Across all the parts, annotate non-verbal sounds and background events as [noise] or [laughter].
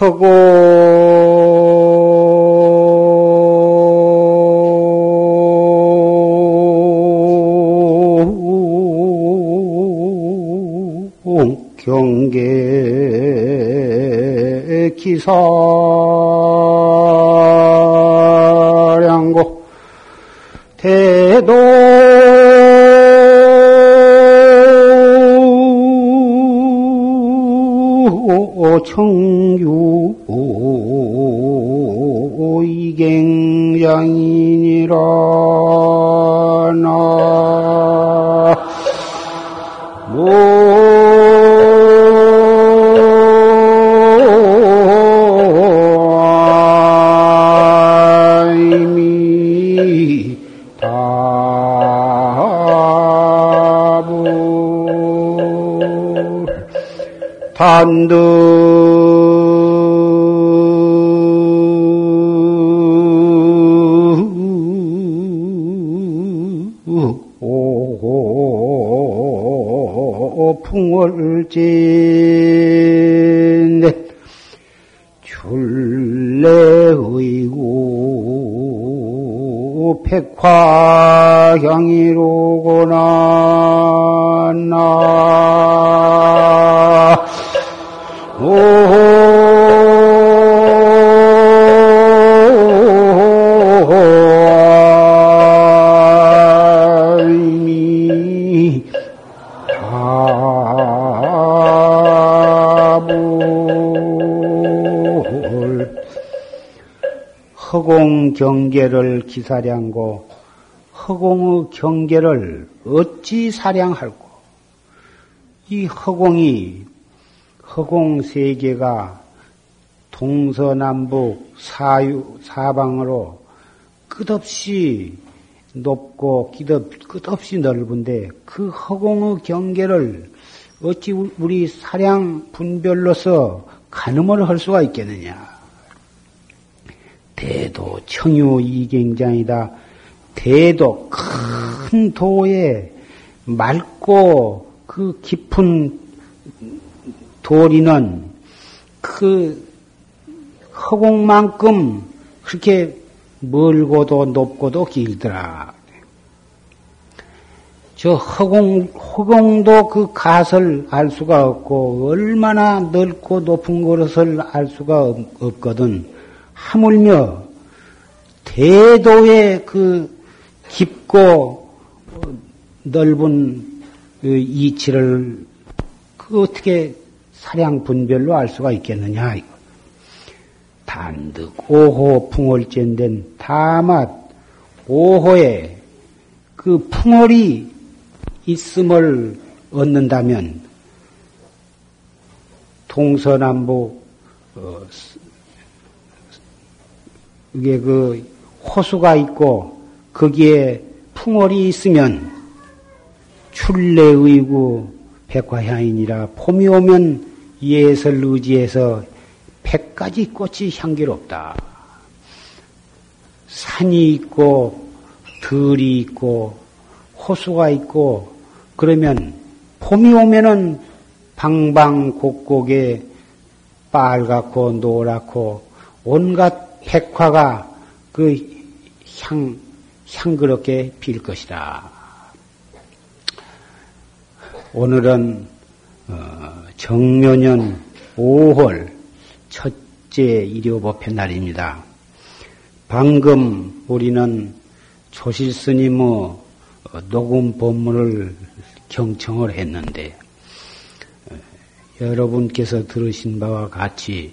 허공 경계 기사량고 대도 청 화향이로구나. 나 허공 경계를 기사량고 허공의 경계를 어찌 사량할꼬 이 허공이 허공 세계가 동서남북 사유 사방으로 끝없이 높고 끝없, 끝없이 넓은데 그 허공의 경계를 어찌 우리 사량 분별로서 가늠을 할 수가 있겠느냐? 대도 청유 이경장이다. 대도 큰 도에 맑고 그 깊은 도리는 그 허공만큼 그렇게 멀고도 높고도 길더라. 저 허공, 허공도 그 갓을 알 수가 없고, 얼마나 넓고 높은 것을 알 수가 없, 없거든. 하물며, 대도의 그 깊고 넓은 그 이치를 그 어떻게 사량 분별로 알 수가 있겠느냐, 이거. 단득 오호 풍월젠된 다맛 오호에 그 풍월이 있음을 얻는다면 동서남북 어, 이게 그 호수가 있고 거기에 풍월이 있으면 출래의구 백화향이니라 봄이 오면 예설 의지에서 백가지 꽃이 향기롭다. 산이 있고 들이 있고 호수가 있고 그러면 봄이 오면은 방방곡곡에 빨갛고 노랗고 온갖 백화가 그 향, 향그럽게 필 것이다. 오늘은 어, 정묘년 5월 첫째 일요법회 날입니다. 방금 우리는 조실 스님의 녹음 법문을 경청을 했는데 여러분께서 들으신 바와 같이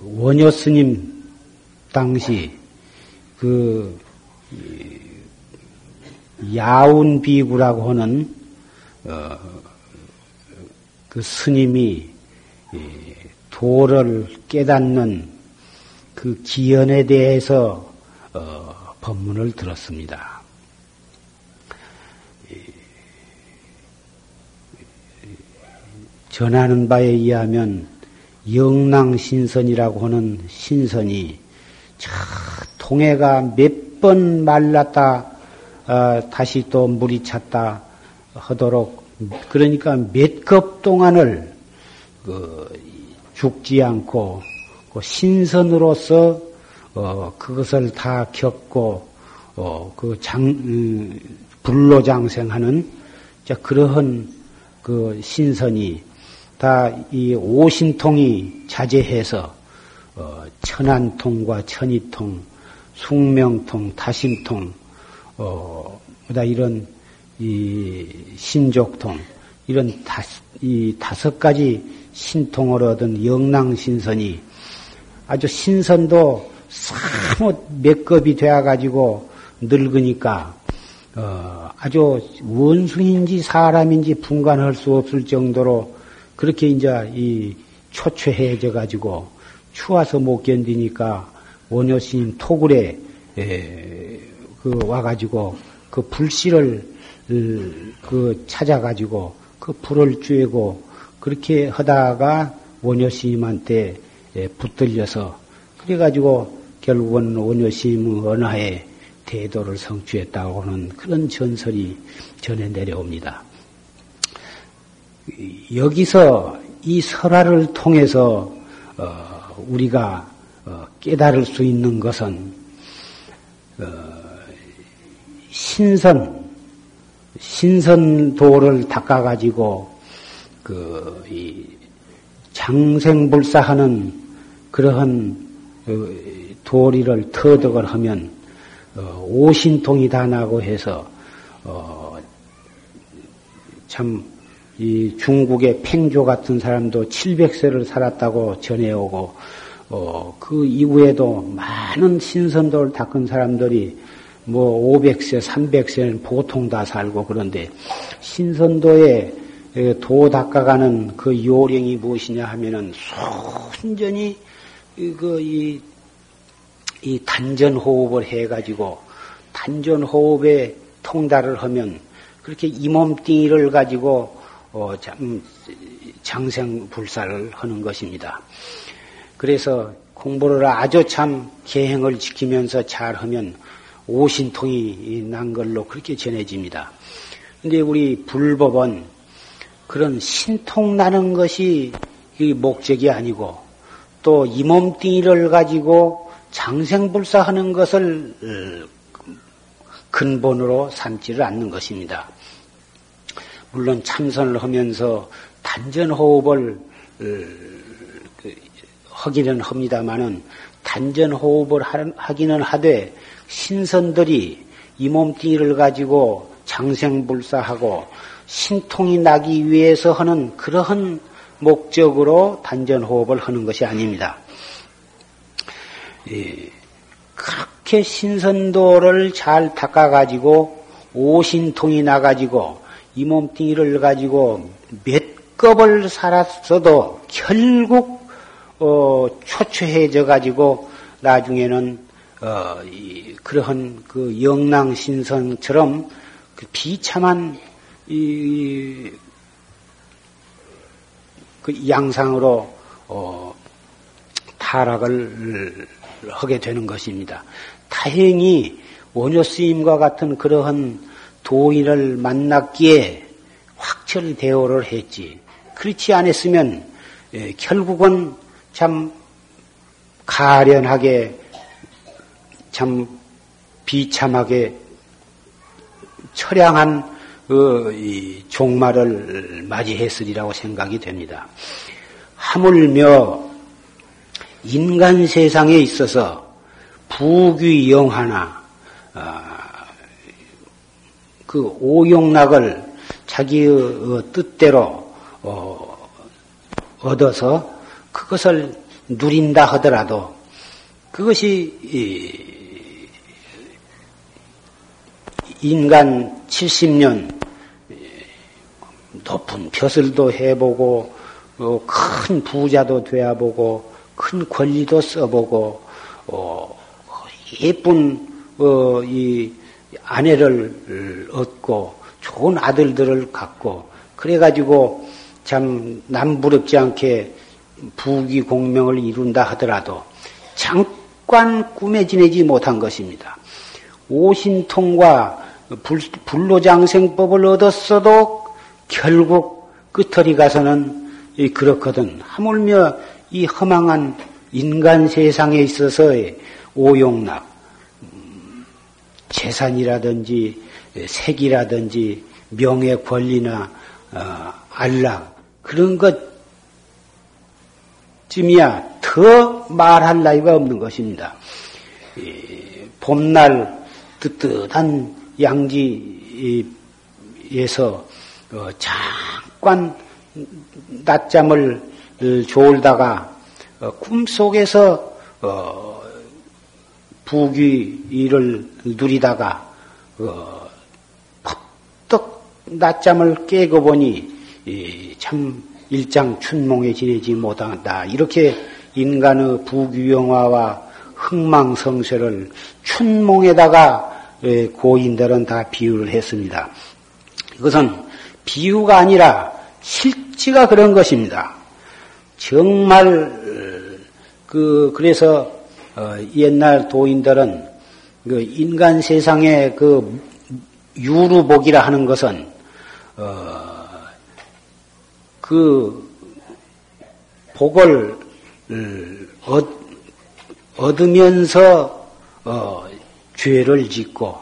원효 스님 당시 그 야운 비구라고 하는 어, 그 스님이 도를 깨닫는 그 기연에 대해서 어, 법문을 들었습니다. 전하는 바에 의하면 영랑신선이라고 하는 신선이 저 통해가 몇 번 말랐다 어, 다시 또 물이 찼다 하도록 그러니까 몇 컵 동안을 그 죽지 않고 그 신선으로서 어, 그것을 다 겪고 어, 그 장, 음, 불로장생하는 자 그러한 그 신선이 다 이 오신통이 자제해서 어, 천안통과 천이통, 숙명통, 다심통, 어, 보다 이런 이 신족통 이런 다, 이 다섯 가지 신통을 얻은 영랑신선이 아주 신선도 사뭇 몇 급이 되어가지고 늙으니까 어, 아주 원숭인지 사람인지 분간할 수 없을 정도로 그렇게 이제 이 초췌해져 가지고 추워서 못 견디니까 원효 스님 토굴에 에, 그 와가지고 그 불씨를 그 찾아가지고 그 불을 쬐고 그렇게 하다가 원효 스님한테 붙들려서 그래가지고 결국은 원효 스님의 언하에 대도를 성취했다고 하는 그런 전설이 전해 내려옵니다. 여기서 이 설화를 통해서 어, 우리가 어, 깨달을 수 있는 것은 어, 신선 신선도를 닦아 가지고 그 장생불사하는 그러한 도리를 터득을 하면 어, 오신통이 다 나고 해서 어, 참이 중국의 팽조 같은 사람도 700세를 살았다고 전해오고 어, 그 이후에도 많은 신선도를 닦은 사람들이 뭐 500세, 300세는 보통 다 살고 그런데 신선도에 도 닦아가는 그 요령이 무엇이냐 하면은 순전히 그이 이 단전 호흡을 해가지고 단전 호흡에 통달을 하면 그렇게 이 몸뚱이를 가지고 어, 장생불사를 하는 것입니다. 그래서 공부를 아주 참 계행을 지키면서 잘 하면 오신통이 난 걸로 그렇게 전해집니다. 근데 우리 불법은 그런 신통 나는 것이 목적이 아니고 또 이 몸뚱이를 가지고 장생불사하는 것을 어, 근본으로 삼지를 않는 것입니다. 물론 참선을 하면서 단전 호흡을 어, 그, 하기는 합니다마는 단전 호흡을 하기는 하되 신선들이 이 몸뚱이를 가지고 장생불사하고 신통이 나기 위해서 하는 그러한 목적으로 단전 호흡을 하는 것이 아닙니다. 예, 그렇게 신선도를 잘 닦아가지고 오신통이 나가지고 이 몸뚱이를 가지고 몇 겁을 살았어도 결국 어, 초췌해져 가지고 나중에는 어, 이, 그러한 그 영랑신선처럼 그 비참한 이, 그 양상으로 어, 타락을 하게 되는 것입니다. 다행히 원효 스님과 같은 그러한 도인을 만났기에 확철 대오를 했지. 그렇지 않았으면 예, 결국은 참 가련하게 참 비참하게 처량한 그 종말을 맞이했으리라고 생각이 됩니다. 하물며 인간 세상에 있어서 부귀영하나 아, 그 오용락을 자기의 뜻대로 어, 얻어서 그것을 누린다 하더라도 그것이 인간 70년 높은 벼슬도 해보고 어, 큰 부자도 되어보고 큰 권리도 써보고 어, 예쁜 어, 이 아내를 얻고 좋은 아들들을 갖고 그래가지고 참 남부럽지 않게 부귀 공명을 이룬다 하더라도 잠깐 꿈에 지내지 못한 것입니다. 오신통과 불로장생법을 얻었어도 결국 끝터리 가서는 그렇거든. 하물며 이 허망한 인간 세상에 있어서의 오용락, 음, 재산이라든지 색이라든지 명예 권리나 어, 안락 그런 것 쯤이야 더 말할 나위가 없는 것입니다. 봄날 뜨뜻한 양지에서 어, 잠깐 낮잠을 졸다가 어, 꿈속에서 부귀를 누리다가 퍽떡 낮잠을 깨고 보니 참 일장 춘몽에 지내지 못한다. 이렇게 인간의 부귀영화와 흥망성쇠를 춘몽에다가 고인들은 다 비유를 했습니다. 이것은 비유가 아니라 실지가 그런 것입니다. 정말 그 그래서 어, 옛날 도인들은 그 인간 세상의 그 유루복이라 하는 것은 어, 그 복을 얻으면서 어, 죄를 짓고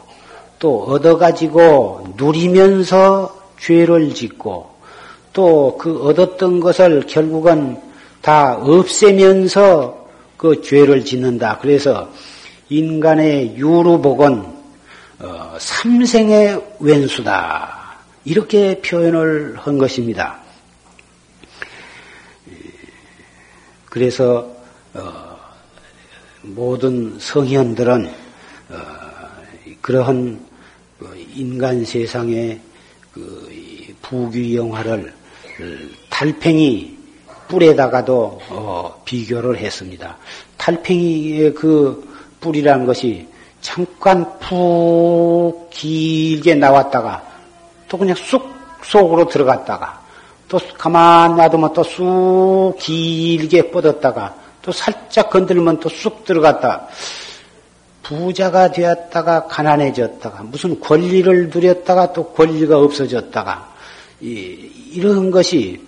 또 얻어가지고 누리면서 죄를 짓고 또 그 얻었던 것을 결국은 다 없애면서 그 죄를 짓는다. 그래서 인간의 유루복은 어, 삼생의 왼수다. 이렇게 표현을 한 것입니다. 그래서 어, 모든 성현들은 어, 그러한 그 인간 세상의 그 부귀영화를 달팽이 뿔에다가도 어, 비교를 했습니다. 달팽이의 그 뿔이라는 것이 잠깐 푹 길게 나왔다가 또 그냥 쑥 속으로 들어갔다가 또 가만 놔두면 또 쑥 길게 뻗었다가 또 살짝 건들면 또 쑥 들어갔다. 부자가 되었다가 가난해졌다가 무슨 권리를 누렸다가 또 권리가 없어졌다가 이, 이런 것이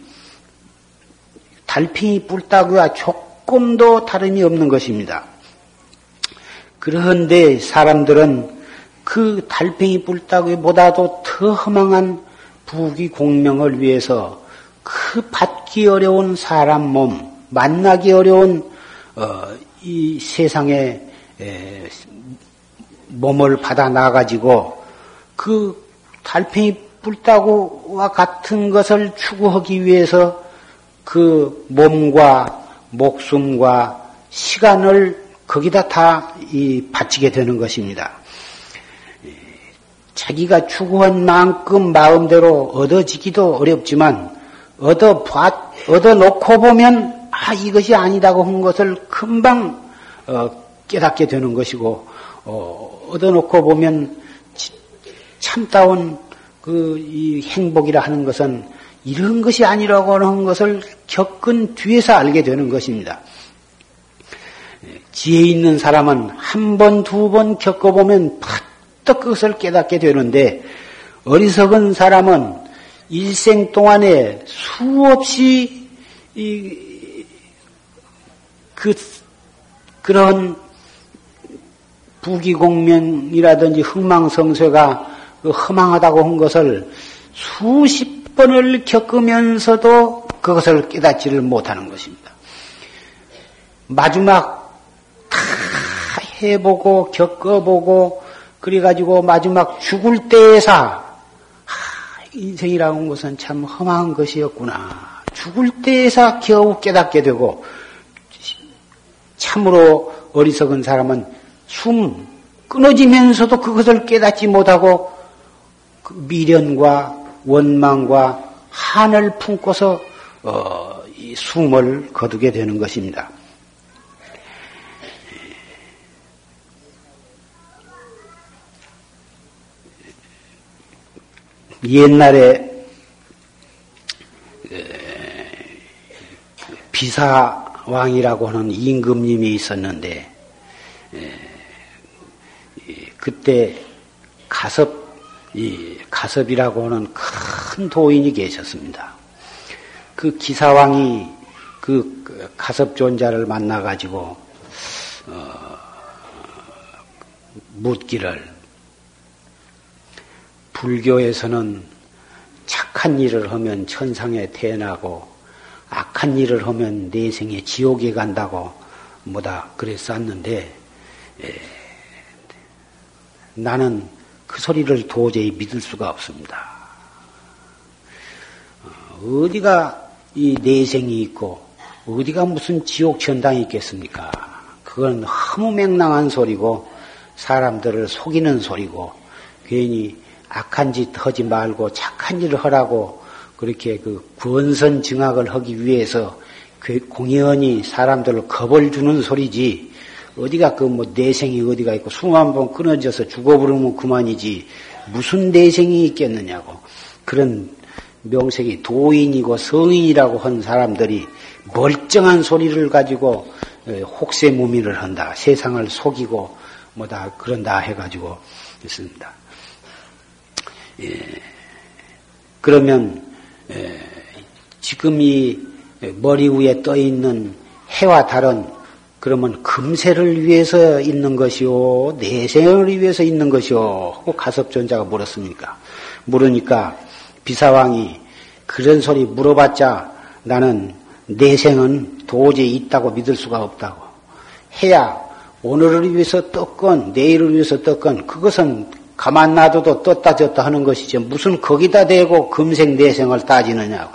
달팽이 뿔따구와 조금도 다름이 없는 것입니다. 그런데 사람들은 그 달팽이 뿔따구보다도 더 허망한 부귀 공명을 위해서 그 받기 어려운 사람 몸, 만나기 어려운 어, 이 세상에 에, 몸을 받아 나가지고 그 달팽이 뿔따구와 같은 것을 추구하기 위해서 그 몸과 목숨과 시간을 거기다 다 이 바치게 되는 것입니다. 자기가 추구한 만큼 마음대로 얻어지기도 어렵지만 얻어 봐, 얻어 놓고 보면 아 이것이 아니다고 한 것을 금방 어, 깨닫게 되는 것이고 어, 얻어 놓고 보면 참다운 그 이 행복이라 하는 것은 이런 것이 아니라고 하는 것을 겪은 뒤에서 알게 되는 것입니다. 지혜 있는 사람은 한 번, 두 번 겪어보면 팍떡 그것을 깨닫게 되는데 어리석은 사람은 일생 동안에 수없이 이, 그, 그런 부기공명이라든지 흥망성쇠가 그 허망하다고 한 것을 수십 번을 겪으면서도 그것을 깨닫지를 못하는 것입니다. 마지막 다 해보고 겪어보고 그래가지고 마지막 죽을 때에서 인생이라는 것은 참 험한 것이었구나. 죽을 때에서 겨우 깨닫게 되고 참으로 어리석은 사람은 숨 끊어지면서도 그것을 깨닫지 못하고 그 미련과 원망과 한을 품고서 어, 숨을 거두게 되는 것입니다. 옛날에 비사왕이라고 하는 임금님이 있었는데 그때 가섭 가섭이라고 하는 큰 도인이 계셨습니다. 그 기사왕이 그, 그 가섭존자를 만나 가지고, 어, 묻기를, 불교에서는 착한 일을 하면 천상에 태어나고, 악한 일을 하면 내생에 지옥에 간다고, 뭐다, 그랬었는데, 에, 나는 그 소리를 도저히 믿을 수가 없습니다. 어, 어디가 이 내생이 있고 어디가 무슨 지옥 천당이 있겠습니까? 그건 허무맹랑한 소리고 사람들을 속이는 소리고 괜히 악한 짓 하지 말고 착한 일을 하라고 그렇게 그 권선 증악을 하기 위해서 공연히 사람들을 겁을 주는 소리지 어디가 그 뭐 내생이 어디가 있고 숨 한 번 끊어져서 죽어버리면 그만이지 무슨 내생이 있겠느냐고 그런 명색이 도인이고 성인이라고 한 사람들이 멀쩡한 소리를 가지고 혹세무민을 한다. 세상을 속이고 뭐다 그런다 해가지고 있습니다. 예. 그러면 예. 지금 이 머리 위에 떠 있는 해와 달은 그러면 금세를 위해서 있는 것이요, 내생을 위해서 있는 것이요, 하고 가섭존자가 물었습니까? 물으니까 비사왕이 그런 소리 물어봤자 나는 내생은 도저히 있다고 믿을 수가 없다고. 해야 오늘을 위해서 떴건 내일을 위해서 떴건 그것은 가만 놔둬도 떴다 졌다 하는 것이지 무슨 거기다 대고 금생 내생을 따지느냐고.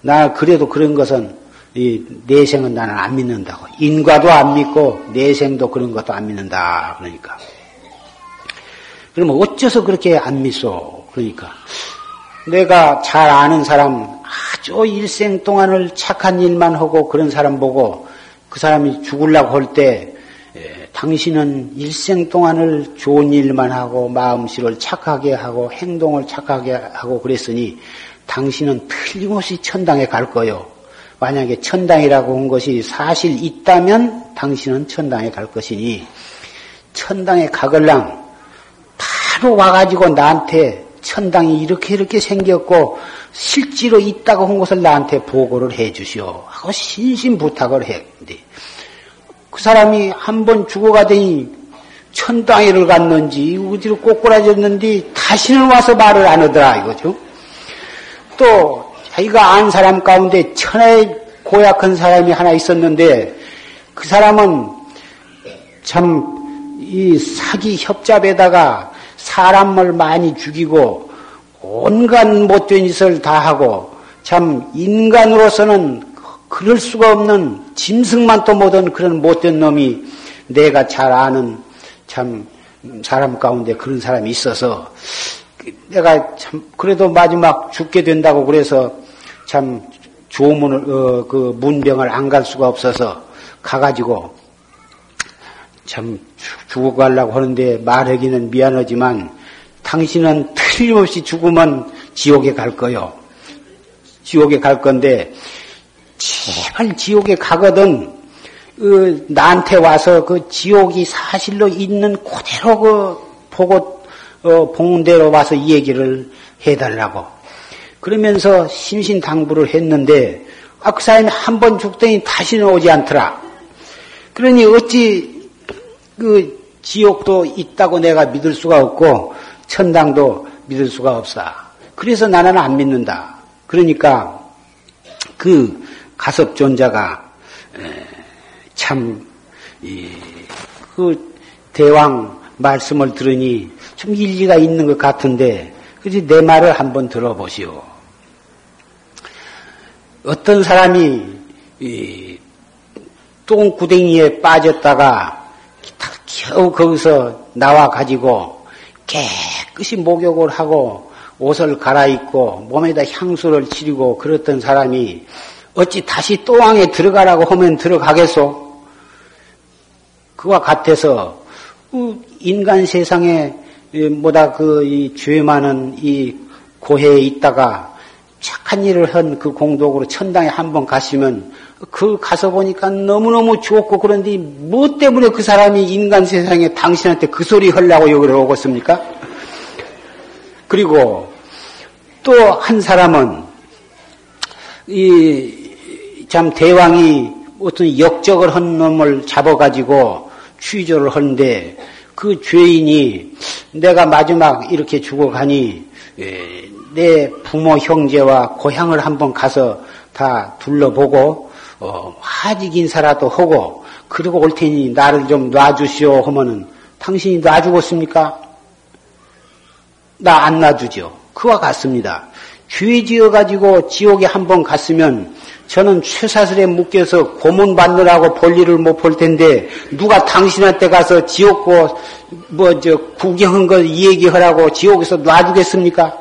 나 그래도 그런 것은 이 내생은 나는 안 믿는다고. 인과도 안 믿고 내생도 그런 것도 안 믿는다. 그러니까. 그러면 어째서 그렇게 안 믿소? 그러니까 내가 잘 아는 사람 아주 일생 동안을 착한 일만 하고 그런 사람 보고 그 사람이 죽으려고 할때 예, 당신은 일생 동안을 좋은 일만 하고 마음씨를 착하게 하고 행동을 착하게 하고 그랬으니 당신은 틀림없이 천당에 갈 거요. 만약에 천당이라고 한 것이 사실 있다면 당신은 천당에 갈 것이니 천당에 가걸랑 바로 와가지고 나한테 천당이 이렇게 이렇게 생겼고 실제로 있다고 한 것을 나한테 보고를 해 주시오 하고 신신 부탁을 했는데 그 사람이 한 번 죽어가더니 천당에를 갔는지 어디로 꼬꾸라졌는지 다시는 와서 말을 안 하더라 이거죠. 또 자기가 안 사람 가운데 천하에 고약한 사람이 하나 있었는데 그 사람은 참 이 사기 협잡에다가 사람을 많이 죽이고 온갖 못된 짓을 다 하고 참 인간으로서는 그럴 수가 없는 짐승만 또 못한 그런 못된 놈이 내가 잘 아는 참 사람 가운데 그런 사람이 있어서 내가 참 그래도 마지막 죽게 된다고 그래서 참 조문을 어, 그 문병을 안 갈 수가 없어서 가가지고 참 죽어가려고 하는데 말하기는 미안하지만 당신은 틀림없이 죽으면 지옥에 갈 거요. 지옥에 갈 건데 제발 지옥에 가거든 그 나한테 와서 그 지옥이 사실로 있는 그대로 그 보고 어, 본 대로 와서 이 얘기를 해달라고 그러면서 심신당부를 했는데 아, 그 사람이 한 번 죽더니 다시는 오지 않더라. 그러니 어찌 그 지옥도 있다고 내가 믿을 수가 없고 천당도 믿을 수가 없어. 그래서 나는 안 믿는다. 그러니까 그 가섭존자가 참그 대왕 말씀을 들으니 좀 일리가 있는 것 같은데 그지 내 말을 한번 들어보시오. 어떤 사람이 똥구덩이에 빠졌다가 겨우 거기서 나와 가지고 깨끗이 목욕을 하고 옷을 갈아입고 몸에다 향수를 치르고 그랬던 사람이 어찌 다시 또왕에 들어가라고 하면 들어가겠소? 그와 같아서 그 인간 세상에 뭐다 그 죄 많은 이 고해에 있다가 착한 일을 한 그 공덕으로 천당에 한 번 가시면 그 가서 보니까 너무너무 좋고 그런데 뭐 때문에 그 사람이 인간 세상에 당신한테 그 소리 하려고 여기를 오겠습니까? 그리고 또 한 사람은 이 참 대왕이 어떤 역적을 한 놈을 잡아가지고 취조를 하는데 그 죄인이 내가 마지막 이렇게 죽어가니 예, 내 부모 형제와 고향을 한번 가서 다 둘러보고 어, 하직 인사라도 하고 그리고 올 테니 나를 좀 놔주시오 하면은 당신이 놔주겠습니까? 나 안 놔주죠. 그와 같습니다. 죄 지어가지고 지옥에 한번 갔으면 저는 쇠사슬에 묶여서 고문 받느라고 볼일을 못 볼 텐데 누가 당신한테 가서 지옥고 뭐 저 구경한 거 얘기하라고 지옥에서 놔주겠습니까?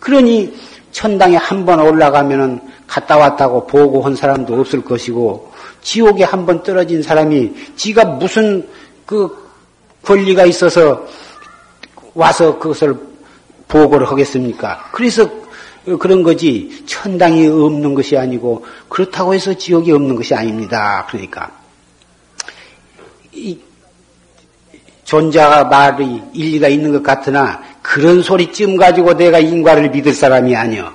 그러니 천당에 한 번 올라가면은 갔다 왔다고 보고 한 사람도 없을 것이고 지옥에 한 번 떨어진 사람이 지가 무슨 그 권리가 있어서 와서 그것을 보고를 하겠습니까? 그래서 그런 거지 천당이 없는 것이 아니고 그렇다고 해서 지옥이 없는 것이 아닙니다. 그러니까 이 존자가 말이 일리가 있는 것 같으나 그런 소리쯤 가지고 내가 인과를 믿을 사람이 아니여.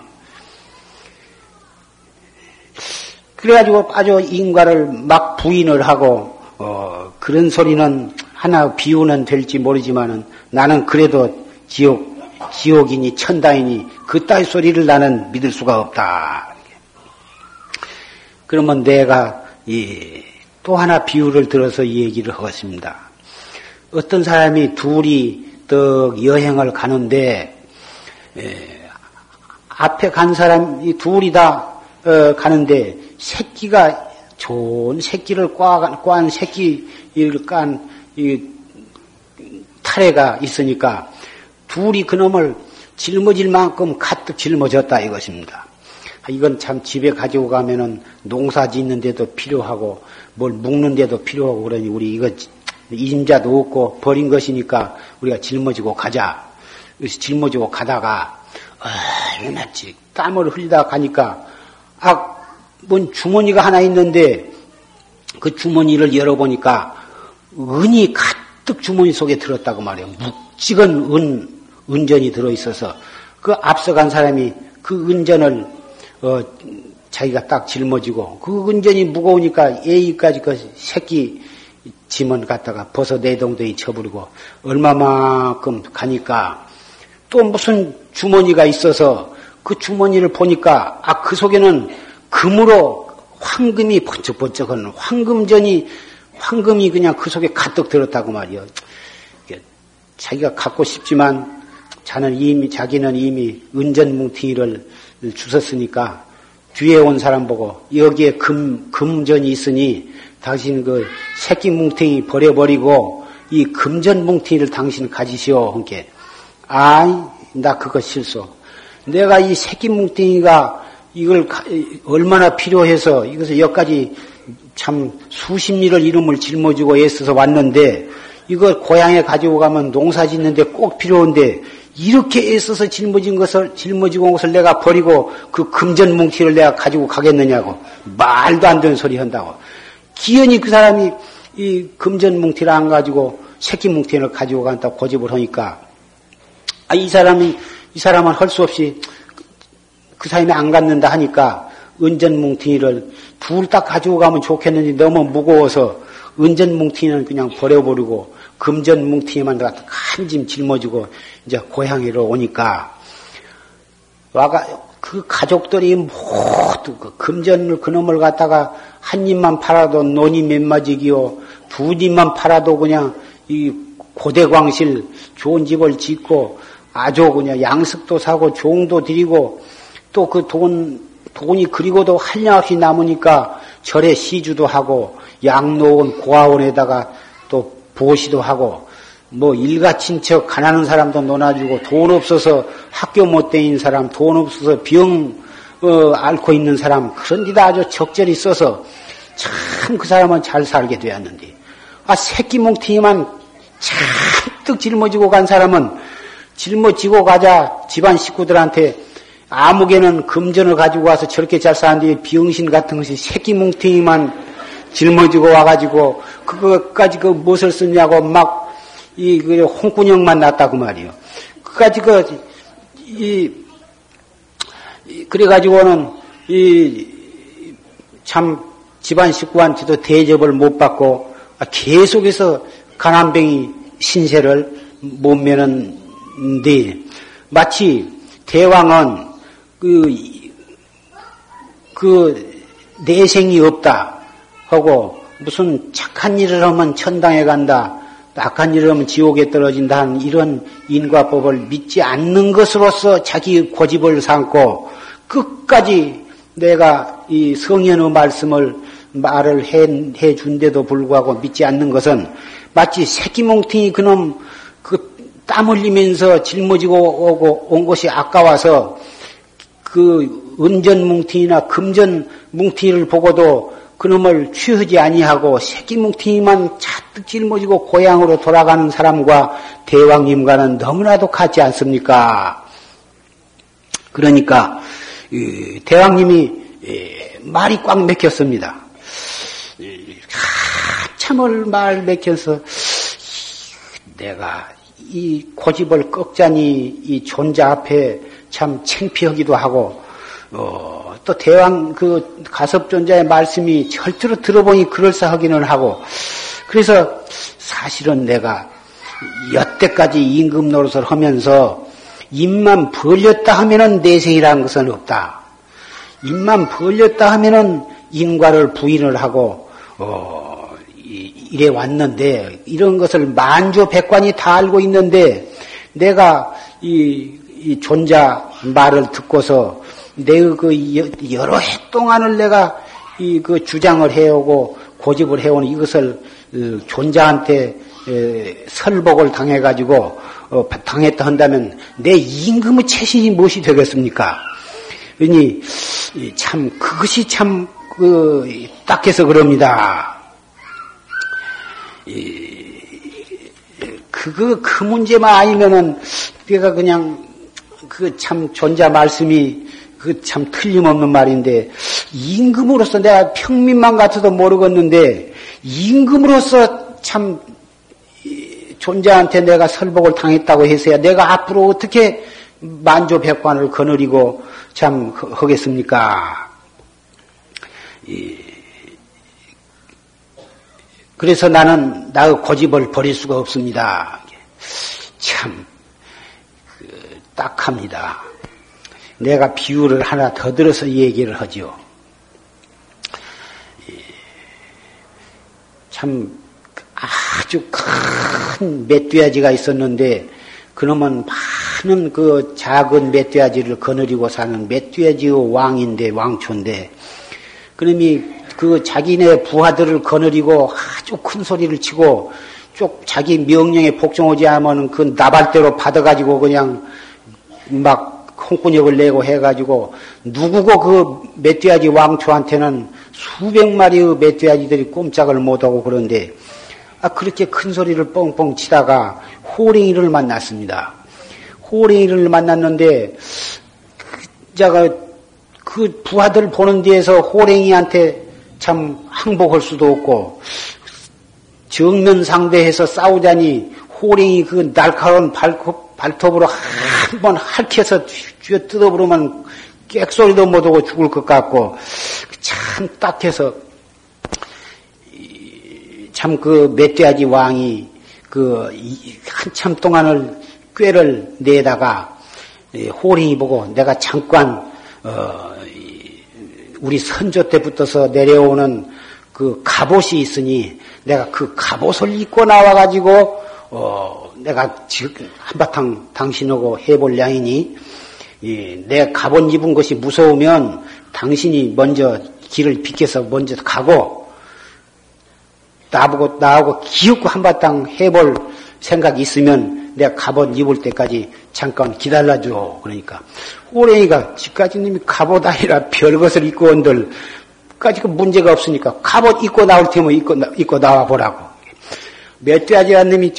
그래가지고 아주 인과를 막 부인을 하고 어, 그런 소리는 하나 비유는 될지 모르지만은 나는 그래도 지옥 지옥이니 천당이니 그따위 소리를 나는 믿을 수가 없다. 그러면 내가 또 하나 비유를 들어서 이 얘기를 하겠습니다. 어떤 사람이 둘이 떡 여행을 가는데 에, 앞에 간 사람이 둘이 다 어, 가는데 새끼가 좋은 새끼를 꽈, 꽈한 새끼를 깐 이, 탈해가 있으니까 둘이 그놈을 짊어질 만큼 가득 짊어졌다 이것입니다. 이건 참 집에 가지고 가면은 농사 짓는데도 필요하고 뭘 묵는데도 필요하고 그러니 우리 이거 임자도 없고 버린 것이니까 우리가 짊어지고 가자. 그래서 짊어지고 가다가 얼마나 땀을 흘리다 가니까 아, 뭔 주머니가 하나 있는데 그 주머니를 열어보니까 은이 가득 주머니 속에 들었다고 말이에요. 묵직한 은 은전이 들어있어서 그 앞서간 사람이 그 은전을 어, 자기가 딱 짊어지고 그 은전이 무거우니까 A까지 그 새끼 짐은 갖다가 벗어 내동댕이 쳐버리고 얼마만큼 가니까 또 무슨 주머니가 있어서 그 주머니를 보니까 아 그 속에는 금으로 황금이 번쩍번쩍한 황금전이 황금이 그냥 그 속에 가득 들었다고 말이요. 자기가 갖고 싶지만 자는 이미, 자기는 이미 은전뭉티를 주셨으니까 뒤에 온 사람 보고 여기에 금, 금전이 있으니 당신 그 새끼 뭉탱이 버려버리고 이 금전 뭉탱이를 당신 가지시오. 함께. 아이, 나 그거 실수. 내가 이 새끼 뭉탱이가 이걸 얼마나 필요해서 이것을 여기까지 참 수십 리를 이름을 짊어지고 애써서 왔는데 이걸 고향에 가지고 가면 농사 짓는데 꼭 필요한데 이렇게 애써서 짊어진 것을, 짊어지고 온 것을 내가 버리고 그 금전 뭉치를 내가 가지고 가겠느냐고. 말도 안 되는 소리 한다고. 기연이 그 사람이 이 금전 뭉티를 안 가지고 새끼 뭉티를 가지고 간다고 고집을 하니까, 아, 이 사람이, 이 사람은 할 수 없이 그 사람이 안 갖는다 하니까 은전 뭉티를 둘딱 가지고 가면 좋겠는데 너무 무거워서 은전 뭉티는 그냥 버려버리고 금전 뭉티만 갖다 한짐 짊어지고 이제 고향으로 오니까 와가 그 가족들이 모두 그 금전을 그놈을 갖다가 한 입만 팔아도 논이 몇 마지기요 두 입만 팔아도 그냥 이 고대광실 좋은 집을 짓고 아주 그냥 양식도 사고 종도 드리고 또 그 돈 돈이 그리고도 한량없이 남으니까 절에 시주도 하고 양로원 고아원에다가 또 보시도 하고 뭐 일가 친척 가난한 사람도 논아주고 돈 없어서 학교 못 다닌 사람 돈 없어서 병 어, 앓고 있는 사람 그런 데다 아주 적절히 써서 참 그 사람은 잘 살게 되었는데 아 새끼 뭉티만 잔뜩 짊어지고 간 사람은 짊어지고 가자 집안 식구들한테 아무개는 금전을 가지고 와서 저렇게 잘 사는데 비응신 같은 것이 새끼 뭉팅이만 짊어지고 와가지고 그거까지 그 무엇을 쓰냐고 막 이 그 홍군형만 났다고 말이요. 그까지 그 이 그래가지고는 이 참 집안 식구한테도 대접을 못 받고 계속해서 가난병이 신세를 못 면는데 마치 대왕은 그, 그 내생이 없다 하고 무슨 착한 일을 하면 천당에 간다 악한 일을 하면 지옥에 떨어진다 는 이런 인과법을 믿지 않는 것으로서 자기 고집을 삼고 끝까지 내가 이 성현의 말씀을 말을 해, 해 준데도 불구하고 믿지 않는 것은 마치 새끼몽퉁이 그놈 그 땀 흘리면서 짊어지고 오고 온 것이 아까워서 그 은전 뭉퉁이나 금전 뭉퉁이를 보고도 그놈을 취하지 아니하고 새끼 뭉퉁이만 잔뜩 짊어지고 고향으로 돌아가는 사람과 대왕님과는 너무나도 같지 않습니까? 그러니까 대왕님이 말이 꽉 맥혔습니다. 참을 말 맥혀서 내가 이 고집을 꺾자니 이 존자 앞에 참 창피하기도 하고 어, 또 대왕 그 가섭존자의 말씀이 절대로 들어보니 그럴싸하기는 하고 그래서 사실은 내가 여태까지 임금 노릇을 하면서 입만 벌렸다 하면은 내생이라는 것은 없다. 입만 벌렸다 하면은 인과를 부인을 하고 어, 이래 왔는데 이런 것을 만주 백관이 다 알고 있는데 내가 이, 이 존자 말을 듣고서 내그 여러 해 동안을 내가 이 그 주장을 해오고 고집을 해온 이것을 어, 존자한테 설복을 당해가지고 어, 당했다 한다면 내 임금의 체신이 무엇이 되겠습니까? 그러니 참 그것이 참 그, 딱해서 그럽니다. 그거 그 문제만 아니면은 내가 그냥 그 참 존자 말씀이 그 참 틀림없는 말인데 임금으로서 내가 평민만 같아도 모르겠는데 임금으로서 참 존재한테 내가 설복을 당했다고 해서야 내가 앞으로 어떻게 만조 백관을 거느리고 참 하겠습니까? 그래서 나는 나의 고집을 버릴 수가 없습니다. 참 그, 딱합니다. 내가 비유를 하나 더 들어서 얘기를 하죠. 참 아주 큰 멧돼지가 있었는데 그놈은 많은 그 작은 멧돼지를 거느리고 사는 멧돼지의 왕인데 왕초인데 그놈이 그 자기네 부하들을 거느리고 아주 큰 소리를 치고 쭉 자기 명령에 복종하지 않으면 그 나발대로 받아가지고 그냥 막 홍군역을 내고 해가지고 누구고 그 멧돼지 왕초한테는 수백 마리의 멧돼지들이 꼼짝을 못하고 그런데 아, 그렇게 큰 소리를 뻥뻥 치다가 호랭이를 만났습니다. 호랭이를 만났는데 그 자가 그 부하들 보는 데에서 호랭이한테 참 항복할 수도 없고 정면 상대해서 싸우자니 호랭이 그 날카로운 발톱, 으로 한번 핥혀서 쥐어 뜯어버리면 객소리도 못하고 죽을 것 같고 참 딱해서 참 그 멧돼지 왕이 그 한참 동안을 꾀를 내다가 호랭이 보고 내가 잠깐 어 우리 선조 때부터서 내려오는 그 갑옷이 있으니 내가 그 갑옷을 입고 나와가지고 어 내가 지금 한바탕 당신하고 해볼 양이니 내 갑옷 입은 것이 무서우면 당신이 먼저 길을 비켜서 먼저 가고 나보고 나하고 기웃고 한바탕 해볼 생각이 있으면 내가 갑옷 입을 때까지 잠깐 기다려줘. 그러니까 호랭이가 집까지 님이 갑옷 아니라 별것을 입고 온들 까지 그 문제가 없으니까 갑옷 입고 나올 테면 입고, 입고 나와 보라고. 멧돼지 한님이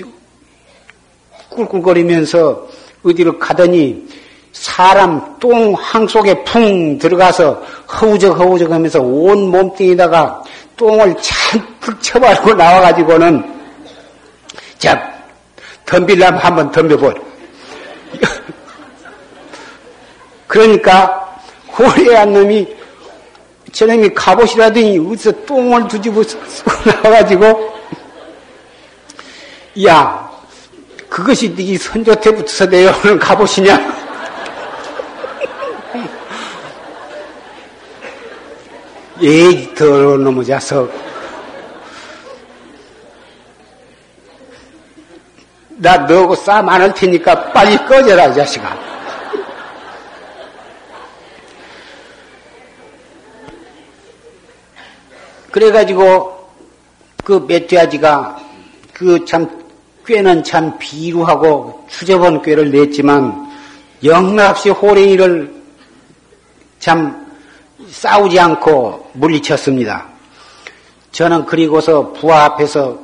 꿀꿀거리면서 어디로 가더니 사람 똥 항 속에 풍 들어가서 허우적 허우적 하면서 온 몸뚱이다가 똥을 잔뜩 쳐바르고 나와가지고는 자 덤빌라면 한번 덤벼보려. [laughs] 그러니까 호리한 놈이 저놈이 갑옷이라더니 어디서 똥을 두집어 [laughs] 나와가지고 야 그것이 네 선조 때부터 내려오는 갑옷이냐? [laughs] 예, 더러운 놈의 자석. 나 너하고 싸움 안 할 테니까 빨리 꺼져라, 이 자식아. 그래가지고 그 멧돼지가 그 참 꾀는 참 비루하고 추접은 꾀를 냈지만 영락없이 호랭이를 참 싸우지 않고 물리쳤습니다. 저는 그리고서 부하 앞에서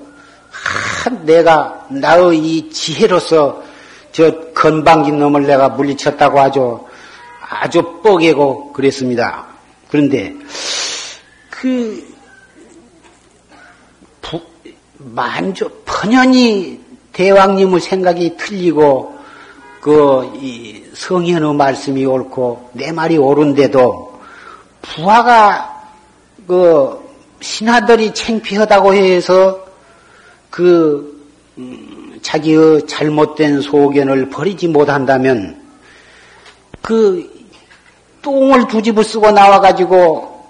아, 내가 나의 이 지혜로서 저 건방진 놈을 내가 물리쳤다고 아주 아주 뻐개고 그랬습니다. 그런데 그 부, 만조 번연히 대왕님의 생각이 틀리고 그 성현의 말씀이 옳고 내 말이 옳은데도 부하가 그 신하들이 창피하다고 해서 그 음, 자기의 잘못된 소견을 버리지 못한다면 그 똥을 두 집을 쓰고 나와가지고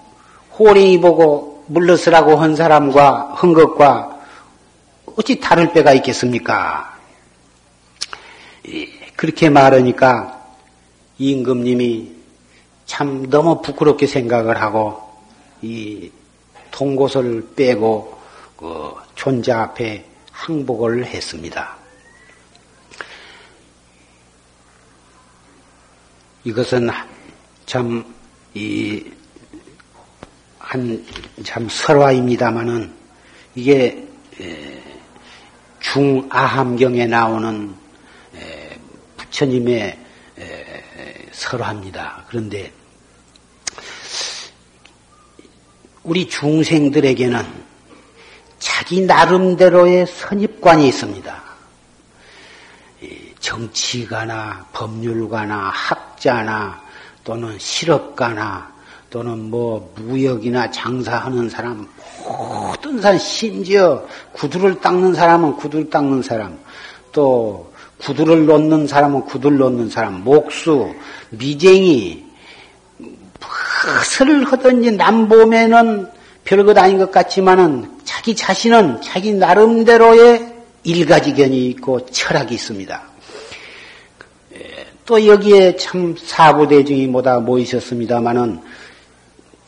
호랭이 보고 물러서라고 한 사람과 한 것과 어찌 다를 때가 있겠습니까? 그렇게 말하니까 임금님이 참 너무 부끄럽게 생각을 하고 이 통곳을 빼고 그 존자 앞에 항복을 했습니다. 이것은 참, 이, 한, 참 설화입니다마는 이게 중아함경에 나오는 부처님의 설화입니다. 그런데 우리 중생들에게는 자기 나름대로의 선입관이 있습니다. 정치가나 법률가나 학자나 또는 실업가나 또는 뭐 무역이나 장사하는 사람 모든 사람 심지어 구두를 닦는 사람은 구두를 닦는 사람 또 구두를 놓는 사람은 구두를 놓는 사람 목수 미쟁이 무엇을 하든지 남 보면은 별것 아닌 것 같지만은 자기 자신은 자기 나름대로의 일가지견이 있고 철학이 있습니다. 또 여기에 참 사부대중이 뭐다 모이셨습니다마는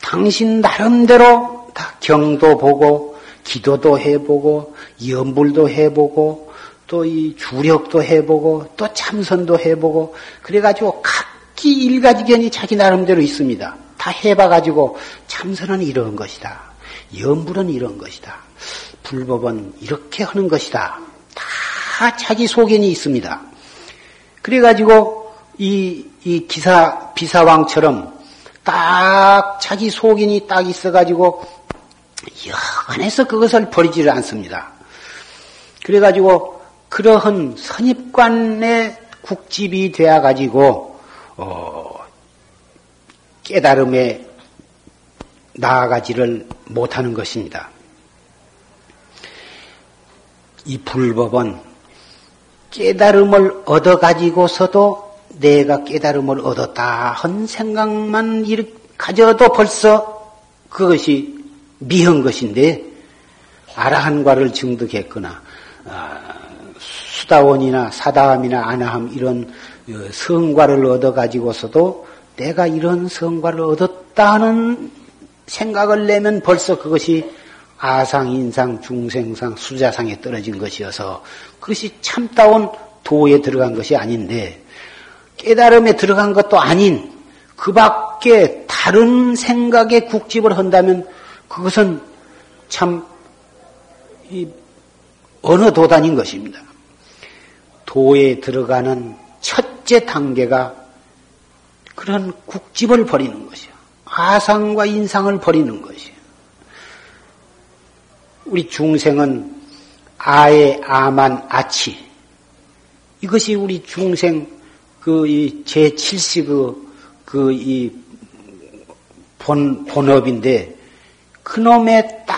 당신 나름대로 다 경도 보고 기도도 해보고 연불도 해보고 또 이 주력도 해보고 또 참선도 해보고 그래가지고 각기 일가지견이 자기 나름대로 있습니다. 다 해봐가지고 참선은 이런 것이다. 연불은 이런 것이다. 불법은 이렇게 하는 것이다. 다 자기 소견이 있습니다. 그래가지고 이, 이 기사, 비사왕처럼 딱 자기 속인이 딱 있어가지고 영원해서 그것을 버리지를 않습니다. 그래가지고 그러한 선입관의 국집이 되어가지고 어, 깨달음에 나아가지를 못하는 것입니다. 이 불법은 깨달음을 얻어가지고서도 내가 깨달음을 얻었다 한 생각만 가져도 벌써 그것이 미한 것인데 아라한과를 증득했거나 아, 수다원이나 사다함이나 아나함 이런 어, 성과를 얻어 가지고서도 내가 이런 성과를 얻었다는 생각을 내면 벌써 그것이 아상, 인상, 중생상, 수자상에 떨어진 것이어서 그것이 참다운 도에 들어간 것이 아닌데 깨달음에 들어간 것도 아닌 그 밖에 다른 생각에 국집을 한다면 그것은 참 어느 도단인 것입니다. 도에 들어가는 첫째 단계가 그런 국집을 버리는 것이요. 아상과 인상을 버리는 것이요. 우리 중생은 아의 아만 아치. 이것이 우리 중생 그이 제7식 그이 본, 본업인데, 그놈의 딱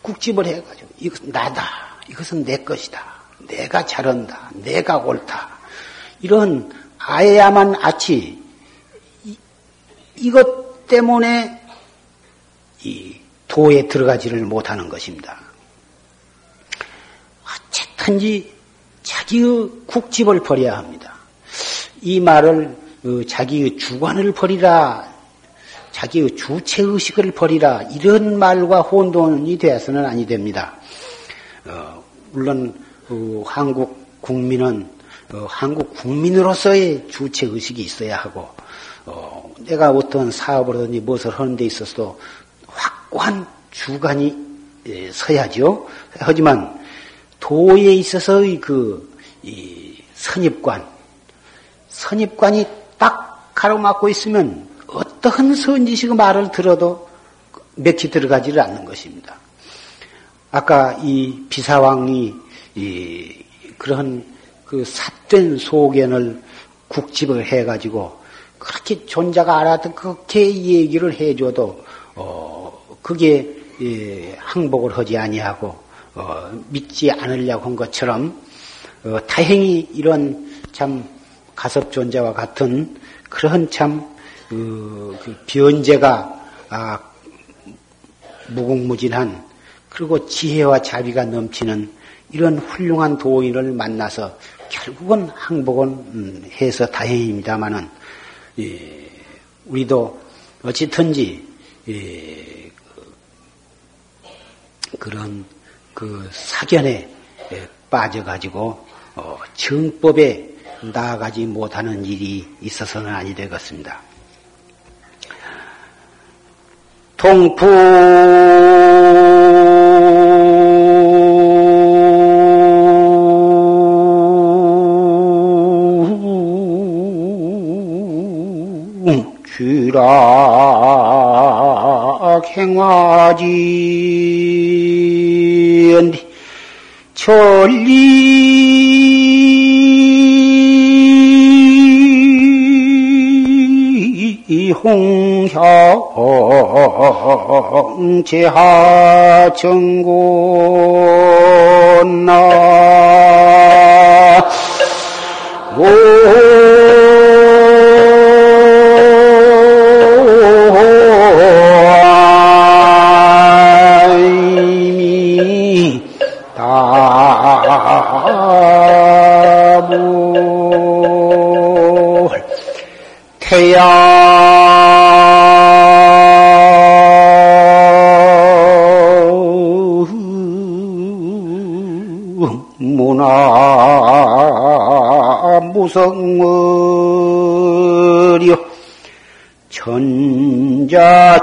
국집을 해가지고, 이것은 나다. 이것은 내 것이다. 내가 잘한다. 내가 옳다. 이런 아야만 아치, 이, 이것 때문에 이 도에 들어가지를 못하는 것입니다. 어쨌든지 자기의 국집을 버려야 합니다. 이 말을 어, 자기의 주관을 버리라, 자기의 주체의식을 버리라, 이런 말과 혼돈이 되어서는 아니 됩니다. 어, 물론, 어, 한국 국민은, 어, 한국 국민으로서의 주체의식이 있어야 하고, 어, 내가 어떤 사업을 하든지 무엇을 하는 데 있어서도 확고한 주관이 예, 서야죠. 하지만, 도에 있어서의 그, 이 선입관, 선입관이 딱 가로막고 있으면 어떠한 선지식의 말을 들어도 맥히 들어가지를 않는 것입니다. 아까 이 비사왕이 이 그런 그 삿된 소견을 국집을 해가지고 그렇게 존자가 알아도 그렇게 얘기를 해줘도 어 그게 예, 항복을 하지 아니하고 어, 믿지 않으려고 한 것처럼 어, 다행히 이런 참 가섭존재와 같은 그런 참 그, 그 변제가 아, 무궁무진한 그리고 지혜와 자비가 넘치는 이런 훌륭한 도인을 만나서 결국은 항복은 음, 해서 다행입니다마는 예, 우리도 어찌든지 예, 그런 그 사견에 예, 빠져가지고 어, 정법에 나아가지 못하는 일이 있어서는 아니 되겠습니다. 통풍. 쥐락 행화지. 천리 홍형 제하 정고나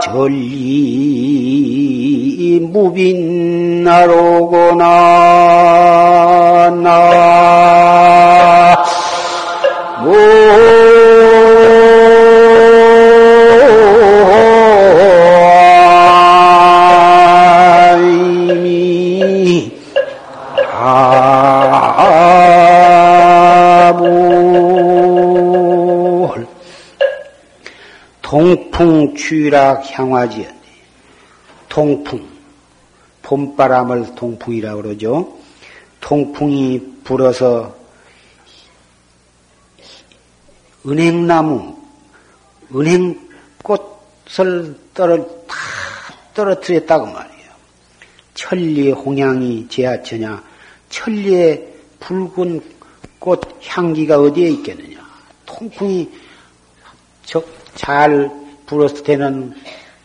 전리 무빈나로구나 나 동풍 취락 향화지연 동풍 봄바람을 동풍이라고 그러죠. 동풍이 불어서 은행나무, 은행꽃을 떨어, 다 떨어뜨렸다고 말이에요. 천리의 홍향이 제하처냐, 천리의 붉은 꽃 향기가 어디에 있겠느냐. 통풍이 잘 불었을 때는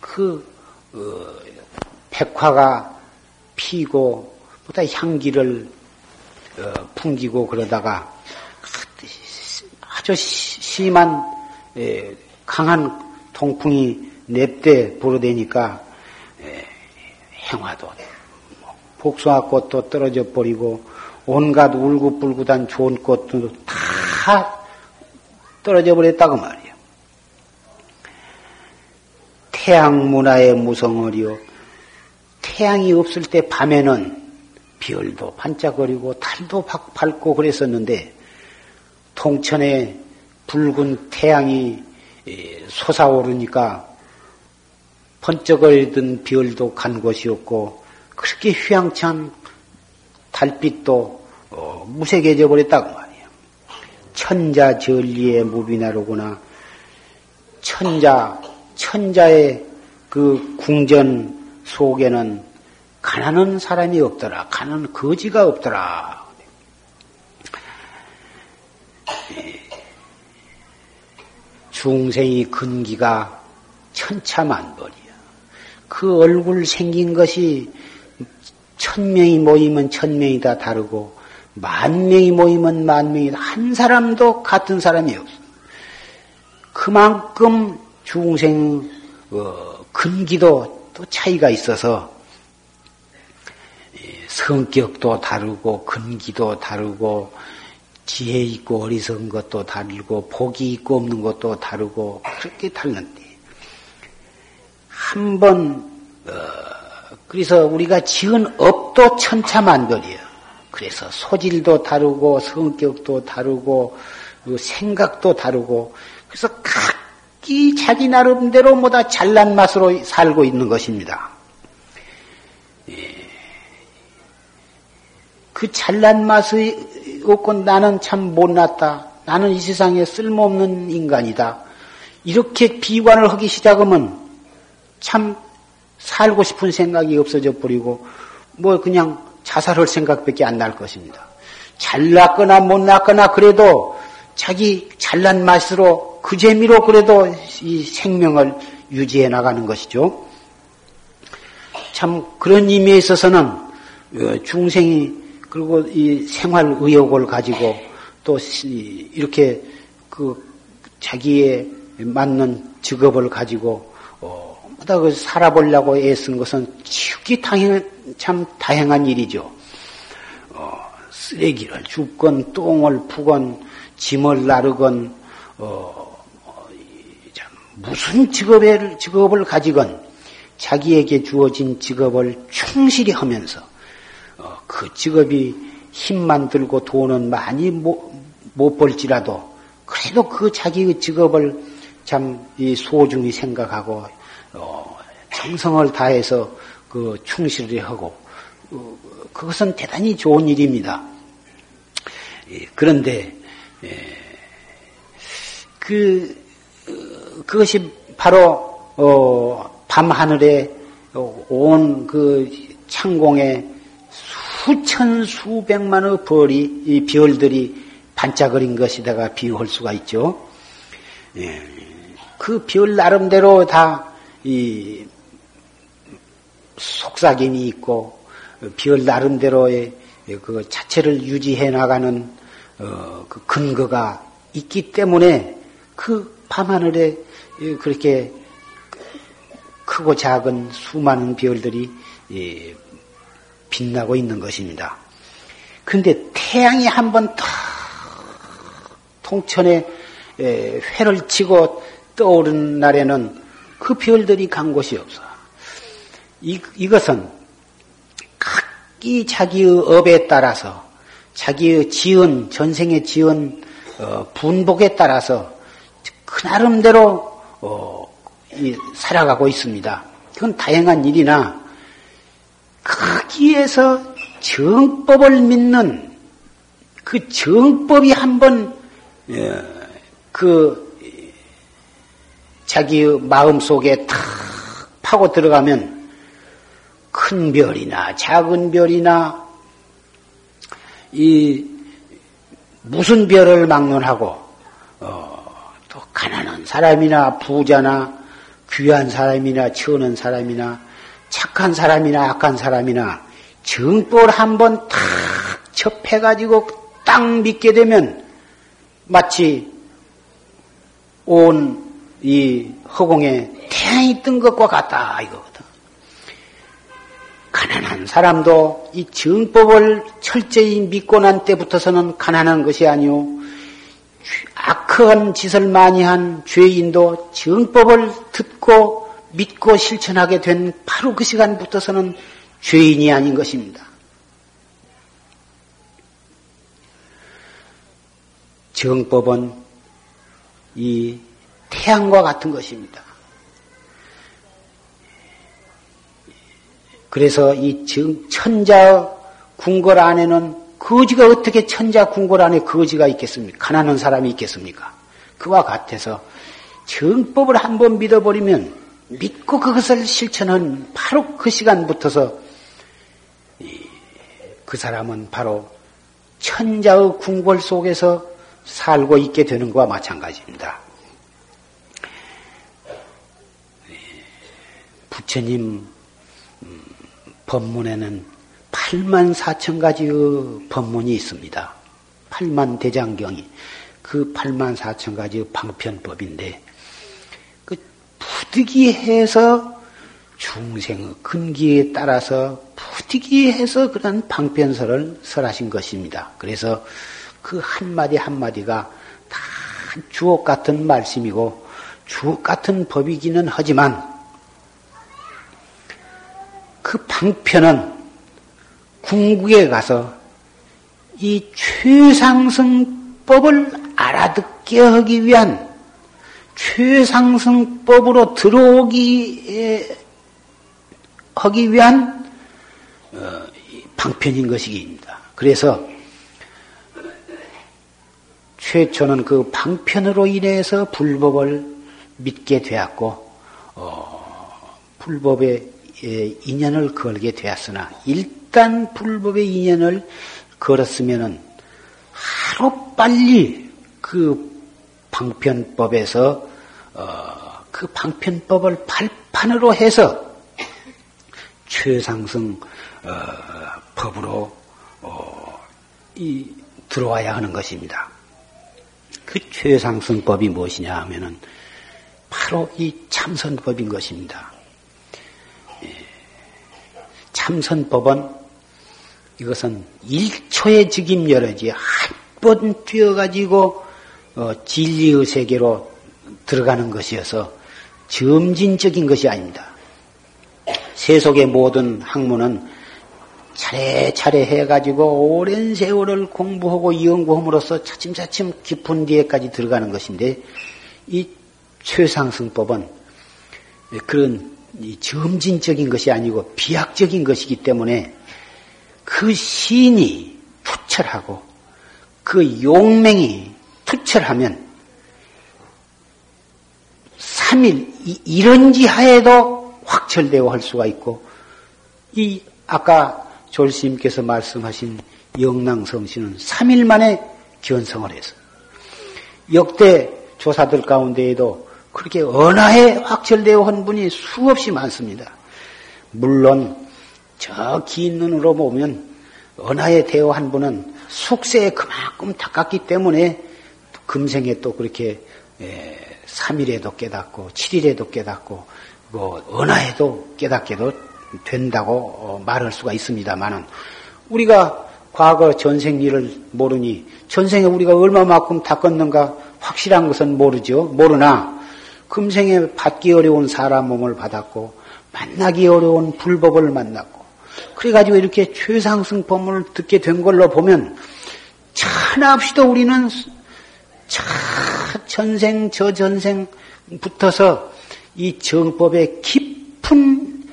그, 어, 백화가 피고, 보다 향기를 어, 풍기고 그러다가 아주 심한 에, 강한 통풍이 냅대 불어대니까 에, 행화도 뭐, 복숭아꽃도 떨어져 버리고 온갖 울긋불긋한 좋은 꽃도 다 떨어져 버렸다고 말이에요. 태양 문화의 무성어리요. 태양이 없을 때 밤에는 별도 반짝거리고 달도 밝고 그랬었는데 통천에 붉은 태양이 솟아오르니까 번쩍거리던 별도 간 곳이 없고 그렇게 휘황찬 달빛도 어, 무색해져 버렸다고 말이에요. 천자 전리의 무비나로구나. 천자 천자의 그 궁전 속에는 가난한 사람이 없더라. 가난한 거지가 없더라. 중생이 근기가 천차만별이야. 그 얼굴 생긴 것이 천 명이 모이면 천 명이 다 다르고 만 명이 모이면 만 명이 한 사람도 같은 사람이 없어. 그만큼 중생 어, 근기도 또 차이가 있어서 성격도 다르고 근기도 다르고 지혜 있고 어리석은 것도 다르고 복이 있고 없는 것도 다르고 그렇게 다른데 한번 어, 그래서 우리가 지은 업도 천차만별이에요. 그래서 소질도 다르고 성격도 다르고 생각도 다르고 그래서 각 기 자기 나름대로 뭐다 잘난 맛으로 살고 있는 것입니다. 예. 그 잘난 맛이 없고 나는 참 못났다. 나는 이 세상에 쓸모없는 인간이다. 이렇게 비관을 하기 시작하면 참 살고 싶은 생각이 없어져 버리고 뭐 그냥 자살할 생각밖에 안 날 것입니다. 잘났거나 못났거나 그래도 자기 잘난 맛으로 그 재미로 그래도 이 생명을 유지해 나가는 것이죠. 참 그런 의미에 있어서는 어, 중생이 그리고 이 생활 의욕을 가지고 또 이렇게 그 자기에 맞는 직업을 가지고 어마다 그 살아보려고 애쓴 것은 지극히 당연 참 다행한 일이죠. 어, 쓰레기를 줍건 똥을 푸건 짐을 나르건 어, 어 무슨 직업을 직업을 가지건 자기에게 주어진 직업을 충실히 하면서 어, 그 직업이 힘만 들고 돈은 많이 못, 못 벌지라도 그래도 그 자기의 직업을 참 소중히 생각하고 어, 정성을 다해서 그 충실히 하고 어, 그것은 대단히 좋은 일입니다. 예, 그런데 예, 그 어, 그것이 바로 밤 하늘에 온 그 창공에 수천 수백만의 별이 이 별들이 반짝거린 것이다가 비유할 수가 있죠. 예, 그별 나름대로 다 이 속삭임이 있고 별 나름대로의 그 자체를 유지해 나가는 어, 그 근거가 있기 때문에 그 밤하늘에 그렇게 크고 작은 수많은 별들이 예, 빛나고 있는 것입니다. 그런데 태양이 한번 탁 통천에 회를 치고 떠오른 날에는 그 별들이 간 곳이 없어. 이, 이것은 각기 자기의 업에 따라서 자기의 지은 전생에 지은 어, 분복에 따라서 그 나름대로 어, 이, 살아가고 있습니다. 그건 다양한 일이나 거기에서 정법을 믿는 그 정법이 한번 예, 그 자기의 마음 속에 탁 파고 들어가면 큰 별이나 작은 별이나 이 무슨 별을 막론하고 어, 또 가난한 사람이나 부자나 귀한 사람이나 천한 사람이나 착한 사람이나 악한 사람이나 정법을 한번 탁 접해가지고 딱 믿게 되면 마치 온 이 허공에 태양이 뜬 것과 같다 이거. 가난한 사람도 이 정법을 철저히 믿고 난 때부터서는 가난한 것이 아니오. 악한 짓을 많이 한 죄인도 정법을 듣고 믿고 실천하게 된 바로 그 시간부터서는 죄인이 아닌 것입니다. 정법은 이 태양과 같은 것입니다. 그래서 이 천자 궁궐 안에는 거지가 어떻게 천자 궁궐 안에 거지가 있겠습니까? 가난한 사람이 있겠습니까? 그와 같아서 정법을 한번 믿어버리면 믿고 그것을 실천한 바로 그 시간부터서 그 사람은 바로 천자의 궁궐 속에서 살고 있게 되는 것과 마찬가지입니다. 부처님 음, 법문에는 8만 4천 가지의 법문이 있습니다. 8만 대장경이 그 8만 4천 가지의 방편법인데 그 부득이해서 중생의 근기에 따라서 부득이해서 그런 방편설을 설하신 것입니다. 그래서 그 한마디 한마디가 다 주옥 같은 말씀이고 주옥 같은 법이기는 하지만 그 방편은 궁극에 가서 이 최상승법을 알아듣게 하기 위한 최상승법으로 들어오기 하기 위한 어, 방편인 것이기입니다. 그래서 최초는 그 방편으로 인해서 불법을 믿게 되었고 어, 불법의 인연을 걸게 되었으나 일단 불법의 인연을 걸었으면은 하루 빨리 그 방편법에서 어, 그 방편법을 발판으로 해서 최상승 어, 법으로 어, 이, 들어와야 하는 것입니다. 그 최상승법이 무엇이냐 하면은 바로 이 참선법인 것입니다. 참선법은 이것은 1초의 즉임 여러지 한 번 뛰어가지고 어, 진리의 세계로 들어가는 것이어서 점진적인 것이 아닙니다. 세속의 모든 학문은 차례차례 해가지고 오랜 세월을 공부하고 연구함으로써 차츰차츰 깊은 뒤에까지 들어가는 것인데 이 최상승법은 그런 점진적인 것이 아니고 비약적인 것이기 때문에 그 신이 투철하고 그 용맹이 투철하면 3일 이런 지 하에도 확철되어 할 수가 있고 이 아까 졸스님께서 말씀하신 영랑성신은 3일 만에 견성을 해서 역대 조사들 가운데에도 그렇게 언하에 확철되어 한 분이 수없이 많습니다. 물론 저 긴 눈으로 보면 언하에 대어한 분은 숙세에 그만큼 닦았기 때문에 금생에 또 그렇게 3일에도 깨닫고 7일에도 깨닫고 뭐 언하에도 깨닫게도 된다고 어, 말할 수가 있습니다만은 우리가 과거 전생 일을 모르니 전생에 우리가 얼마만큼 닦았는가 확실한 것은 모르죠. 모르나 금생에 받기 어려운 사람 몸을 받았고 만나기 어려운 불법을 만났고 그래가지고 이렇게 최상승 법문을 듣게 된 걸로 보면 차나없이도 우리는 차 전생 저 전생 붙어서 이 정법에 깊은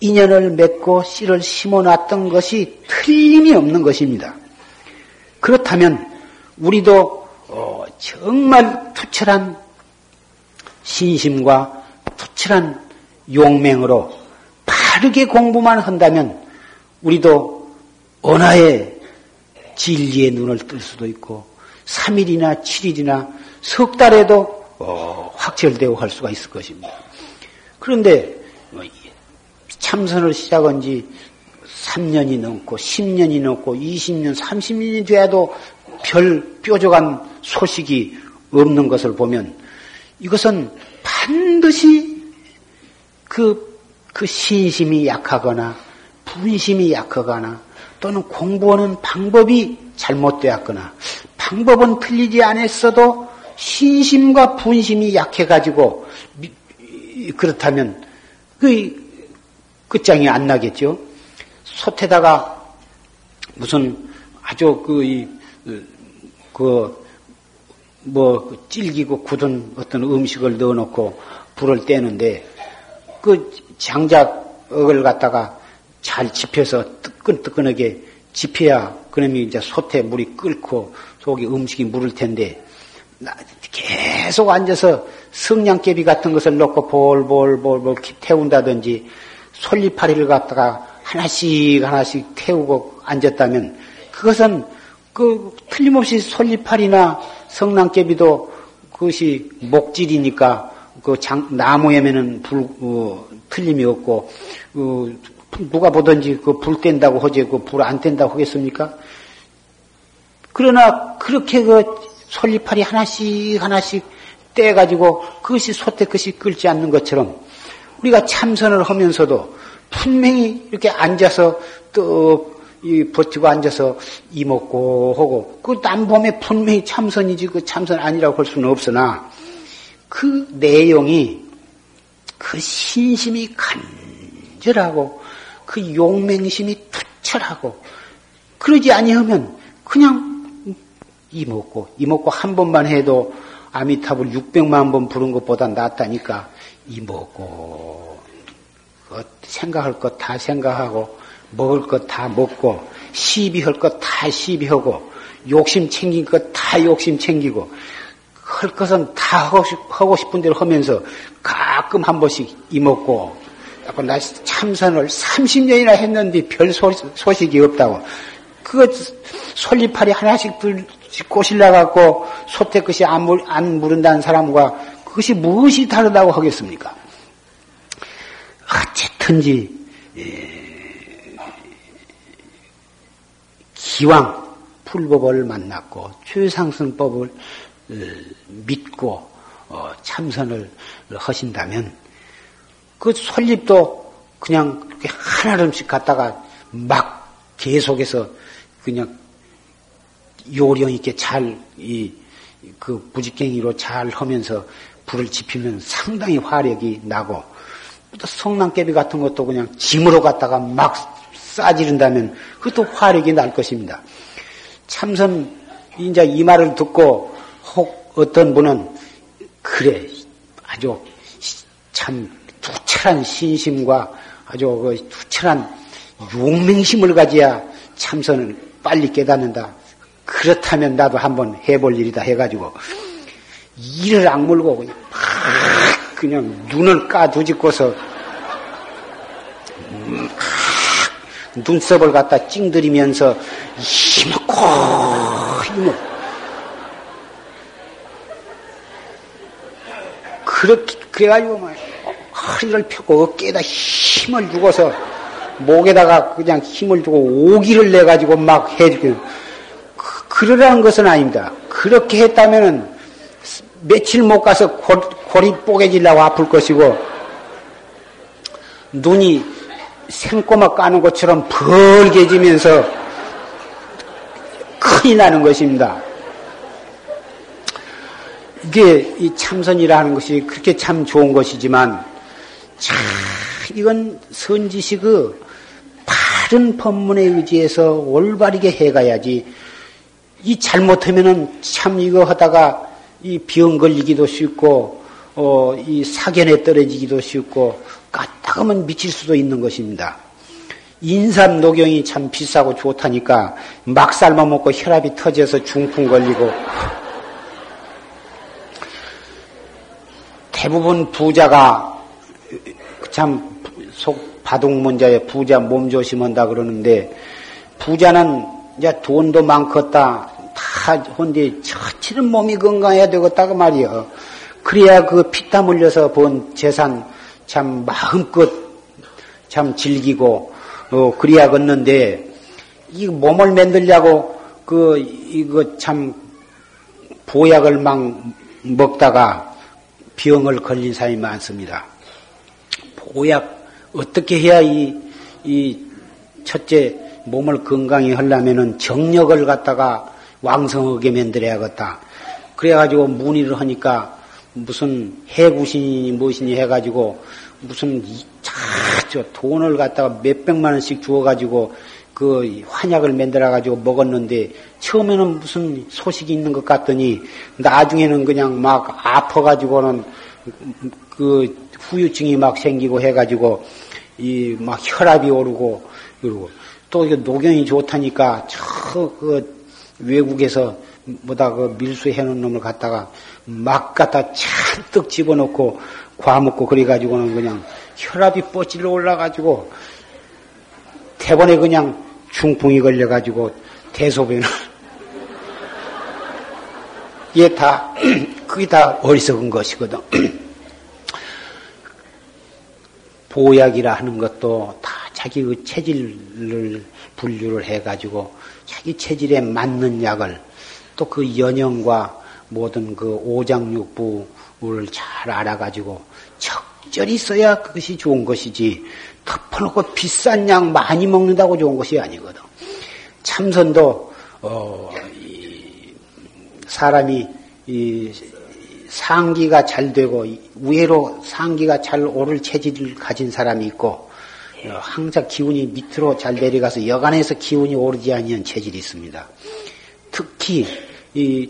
인연을 맺고 씨를 심어놨던 것이 틀림이 없는 것입니다. 그렇다면 우리도 어, 정말 투철한 신심과 투철한 용맹으로 바르게 공부만 한다면 우리도 언하의 진리의 눈을 뜰 수도 있고 3일이나 7일이나 석 달에도 어, 확철되어 할 수가 있을 것입니다. 그런데 뭐 참선을 시작한 지 3년이 넘고 10년이 넘고 20년, 30년이 돼도 별 뾰족한 소식이 없는 것을 보면 이것은 반드시 그, 그 신심이 약하거나 분심이 약하거나 또는 공부하는 방법이 잘못되었거나 방법은 틀리지 않았어도 신심과 분심이 약해가지고 그렇다면 그 끝장이 안 나겠죠. 솥에다가 무슨 아주 그, 그, 뭐그 찔기고 굳은 어떤 음식을 넣어놓고 불을 떼는데 그 장작을 갖다가 잘 집혀서 뜨끈뜨끈하게 집혀야 그놈이 이제 솥에 물이 끓고 속에 음식이 물을 텐데 계속 앉아서 성냥개비 같은 것을 넣고 볼볼볼볼 태운다든지 솔잎파리를 갖다가 하나씩 하나씩 태우고 앉았다면 그것은 그 틀림없이 솔잎파리나 성냥개비도 그것이 목질이니까 그 장, 나무에면은 불 어, 틀림이 없고 어, 누가 보든지 그 불 뗀다고 하지 그 불 안 뗀다고 하겠습니까? 그러나 그렇게 그 솔잎파리 하나씩 하나씩 떼가지고 그것이 소태 것이 끓지 않는 것처럼 우리가 참선을 하면서도 분명히 이렇게 앉아서 또 이 버티고 앉아서 이 먹고 하고 그 남봄에 분명히 참선이지 그 참선 아니라고 할 수는 없으나 그 내용이 그 신심이 간절하고 그 용맹심이 투철하고 그러지 아니하면 그냥 이 먹고 이 먹고 한 번만 해도 아미타불 600만 번 부른 것보다 낫다니까 이 먹고. 그 생각할 것 다 생각하고 먹을 것 다 먹고 시비할 것 다 시비하고 욕심 챙긴 것 다 욕심 챙기고 할 것은 다 하고, 싶은 대로 하면서 가끔 한 번씩 이먹고 나 참선을 30년이나 했는데 별 소, 식 이 없다고 그거 솔잎파리 하나씩 들, 꼬실라 갖고 소태 것이 안, 물, 안 무른다는 사람과 그것이 무엇이 다르다고 하겠습니까? 어쨌든지 예, 기왕 풀법을 만났고 최상승법을 어, 믿고 어, 참선을 하신다면 그 솔잎도 그냥 하나름씩 갖다가 막 계속해서 그냥 요령 있게 잘, 이, 그 부직갱이로 잘 하면서 불을 지피면 상당히 화력이 나고, 또 성난개비 같은 것도 그냥 짐으로 갖다가 막 싸지른다면 그것도 화력이 날 것입니다. 참선, 이제 이 말을 듣고 혹 어떤 분은 그래, 아주 참 투철한 신심과 아주 그 투철한 용맹심을 가져야 참선을 빨리 깨닫는다. 그렇다면 나도 한번 해볼 일이다 해가지고 이를 악물고 그냥 막 그냥 눈을 까두집고서 눈썹을 갖다 찡들이면서 힘먹고 힘을 그렇게 그래가지고 막 허리를 펴고 어깨에다 힘을 주고서 목에다가 그냥 힘을 주고 오기를 내 가지고 막 해주고 그러라는 것은 아닙니다. 그렇게 했다면은 며칠 못 가서 골, 골이 뽀개질라고 아플 것이고 눈이 생꼬마 까는 것처럼 벌게 지면서 큰일 나는 것입니다. 이게 이 참선이라는 것이 그렇게 참 좋은 것이지만 참 이건 선지식의 바른 법문에 의지해서 올바르게 해가야지 이 잘못하면은 참 이거 하다가 이 병 걸리기도 쉽고, 어, 이 사견에 떨어지기도 쉽고, 까딱하면 미칠 수도 있는 것입니다. 인삼 녹용이 참 비싸고 좋다니까 막 삶아 먹고 혈압이 터져서 중풍 걸리고 대부분 부자가 참 속 바둑문자에 부자 몸조심한다 그러는데 부자는 이제 돈도 많겠다 다 혼데 처치는 몸이 건강해야 되겠다고 말이요. 그래야 그 피땀 흘려서 본 재산 참 마음껏 참 즐기고 어 그래야겠는데 이 몸을 만들려고 그 이거 참 보약을 막 먹다가 병을 걸린 사람이 많습니다. 보약 어떻게 해야 이, 이 첫째 몸을 건강히 하려면은 정력을 갖다가 왕성하게 만들어야겠다. 그래가지고 문의를 하니까 무슨 해구신이 무엇이니 해가지고 무슨 저 돈을 갖다가 몇 백만 원씩 주어가지고 그 환약을 만들어가지고 먹었는데 처음에는 무슨 소식이 있는 것 같더니 나중에는 그냥 막 아파가지고는 그 후유증이 막 생기고 해가지고 이 막 혈압이 오르고 그리고 또 이게 노경이 좋다니까 저 그 외국에서 뭐다 그 밀수해 놓은 놈을 갖다가 막 갖다 잔뜩 집어넣고 과먹고 그래가지고는 그냥 혈압이 뻗질러 올라가지고 대번에 그냥 중풍이 걸려가지고 대소변을 [laughs] 이게 다 [clears throat] 그게 다 어리석은 것이거든. [clears throat] 보약이라 하는 것도 다 자기 그 체질을 분류를 해가지고 자기 체질에 맞는 약을 또 그 연형과 모든 그 오장육부를 잘 알아가지고 적절히 써야 그것이 좋은 것이지 덮어놓고 비싼 약 많이 먹는다고 좋은 것이 아니거든. 참선도 어, 사람이 상기가 잘 되고 우회로 상기가 잘 오를 체질을 가진 사람이 있고 어, 항상 기운이 밑으로 잘 내려가서 여간에서 기운이 오르지 않는 체질이 있습니다. 특히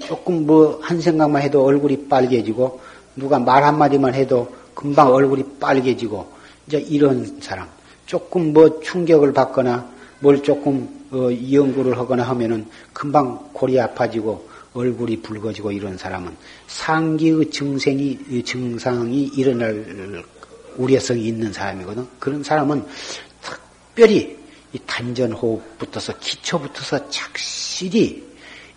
조금 뭐 한 생각만 해도 얼굴이 빨개지고 누가 말 한마디만 해도 금방 얼굴이 빨개지고 이제 이런 사람 조금 뭐 충격을 받거나 뭘 조금 어, 연구를 하거나 하면은 금방 골이 아파지고 얼굴이 붉어지고 이런 사람은 상기의 증생이 증상이 일어날 우려성이 있는 사람이거든. 그런 사람은 특별히 이 단전 호흡부터서 기초부터서 착실히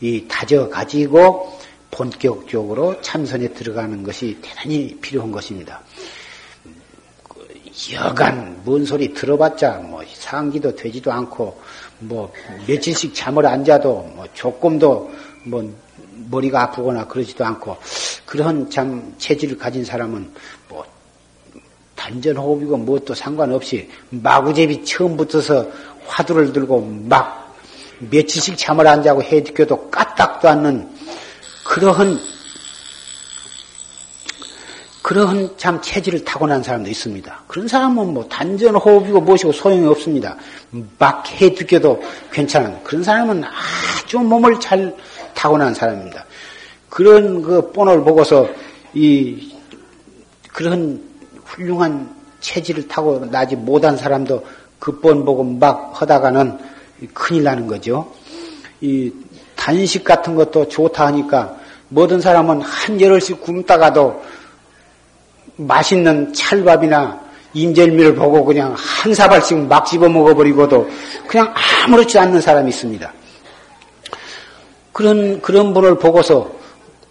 이 다져 가지고 본격적으로 참선에 들어가는 것이 대단히 필요한 것입니다. 여간 뭔 소리 들어봤자 뭐 상기도 되지도 않고 뭐 며칠씩 잠을 안 자도 뭐 조금도 뭐 머리가 아프거나 그러지도 않고 그런 참 체질을 가진 사람은 뭐 단전 호흡이고 무엇도 상관없이 마구제비 처음부터서 화두를 들고 막 며칠씩 잠을 안 자고 해득겨도 까딱도 않는 그러한 그러한 참 체질을 타고난 사람도 있습니다. 그런 사람은 뭐 단전 호흡이고 무엇이고 소용이 없습니다. 막 해득여도 괜찮은 그런 사람은 아주 몸을 잘 타고난 사람입니다. 그런 그 본을 보고서 이 그런 훌륭한 체질을 타고 나지 못한 사람도 그본 보고 막 하다가는 큰일 나는 거죠. 이 단식 같은 것도 좋다 하니까 모든 사람은 한 열흘씩 굶다가도 맛있는 찰밥이나 인절미를 보고 그냥 한 사발씩 막 집어 먹어버리고도 그냥 아무렇지 않는 사람이 있습니다. 그런, 그런 분을 보고서,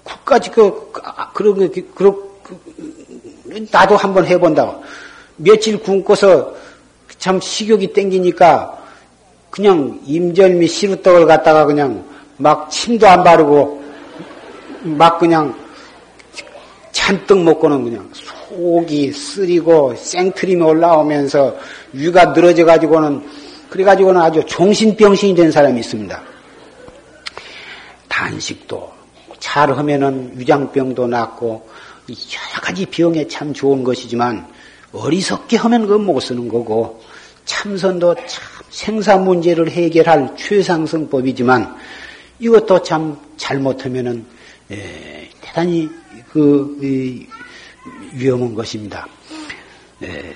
끝까지 그, 그러, 그, 그러, 그, 나도 한번 해본다고. 며칠 굶고서 참 식욕이 땡기니까 그냥 임절미 시루떡을 갖다가 그냥 막 침도 안 바르고 막 그냥 잔뜩 먹고는 그냥 속이 쓰리고 생트림이 올라오면서 위가 늘어져 가지고는 그래 가지고는 아주 종신병신이 된 사람이 있습니다. 단식도 잘 하면은 위장병도 낫고 여러 가지 병에 참 좋은 것이지만 어리석게 하면 그건 못 쓰는 거고 참선도 참 생사 문제를 해결할 최상승법이지만 이것도 참 잘못하면은 에, 대단히 그 에, 위험한 것입니다. 에,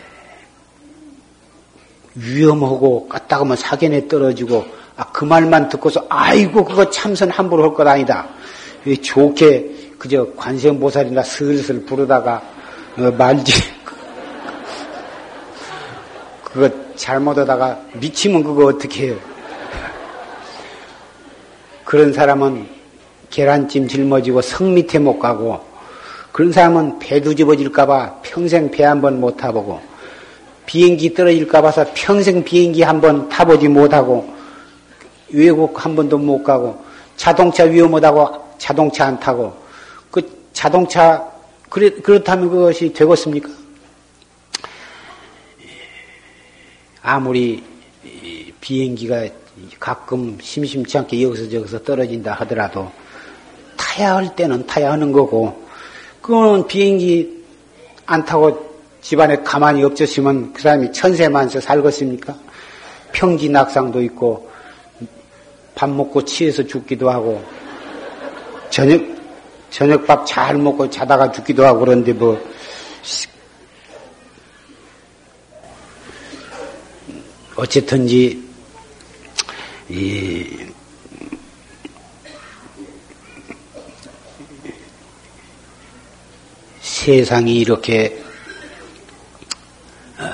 위험하고 까딱하면 사견에 떨어지고 아, 그 말만 듣고서 아이고 그거 참선 함부로 할 것 아니다. 좋게 그저 관세음보살이나 슬슬 부르다가 어, 말지 [laughs] 그거 잘못하다가 미치면 그거 어떻게 해요? 그런 사람은 계란찜 짊어지고 성 밑에 못 가고 그런 사람은 배 뒤집어질까봐 평생 배 한 번 못 타보고 비행기 떨어질까 봐서 평생 비행기 한 번 타보지 못하고 외국 한 번도 못 가고 자동차 위험하다고 자동차 안 타고 그 자동차 그렇다면 그것이 되겠습니까? 아무리 비행기가 가끔 심심치 않게 여기서 저기서 떨어진다 하더라도 타야 할 때는 타야 하는 거고 그거는 비행기 안 타고 집안에 가만히 엎졌으면 그 사람이 천세만세 살겠습니까? 평지 낙상도 있고 밥 먹고 취해서 죽기도 하고 저녁 저녁밥 잘 먹고 자다가 죽기도 하고 그런데 뭐 어쨌든지 이 세상이 이렇게 어,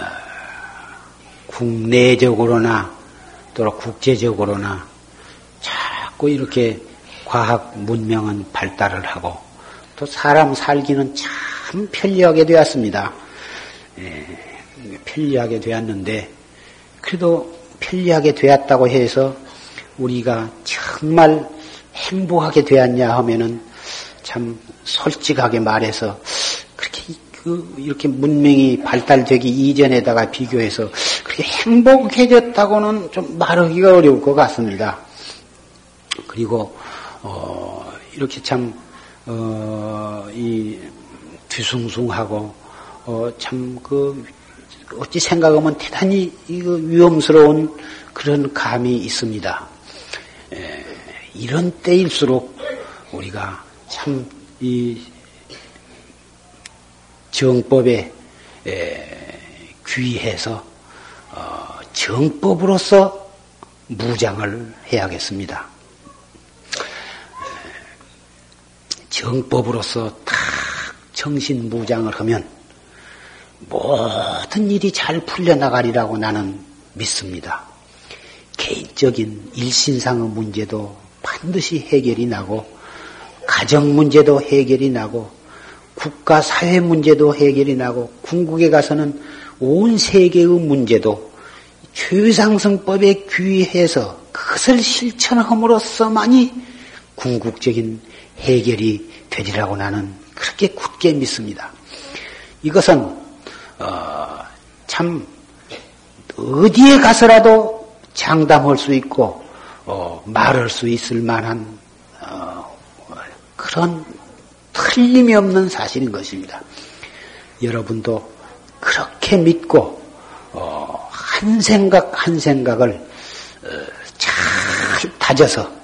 국내적으로나 또 국제적으로나 자꾸 이렇게 과학 문명은 발달을 하고 또 사람 살기는 참 편리하게 되었습니다. 예, 편리하게 되었는데 그래도 편리하게 되었다고 해서 우리가 정말 행복하게 되었냐 하면은 참 솔직하게 말해서 그렇게 그 이렇게 문명이 발달되기 이전에다가 비교해서 그렇게 행복해졌다고는 좀 말하기가 어려울 것 같습니다. 그리고 어 이렇게 참 어, 이 뒤숭숭하고 어, 참그 어찌 생각하면 대단히 이거 위험스러운 그런 감이 있습니다. 에, 이런 때일수록 우리가 참 이 정법에 에, 귀해서 어, 정법으로서 무장을 해야겠습니다. 정법으로서 딱 정신 무장을 하면 모든 일이 잘 풀려나가리라고 나는 믿습니다. 개인적인 일신상의 문제도 반드시 해결이 나고, 가정 문제도 해결이 나고, 국가 사회 문제도 해결이 나고, 궁극에 가서는 온 세계의 문제도 최상승법에 귀해서 그것을 실천함으로써만이 궁극적인 해결이 되리라고 나는 그렇게 굳게 믿습니다. 이것은 어, 참 어디에 가서라도 장담할 수 있고 어, 말할 수 있을 만한 어, 그런 틀림이 없는 사실인 것입니다. 여러분도 그렇게 믿고 어, 한 생각 한 생각을 어, 잘 다져서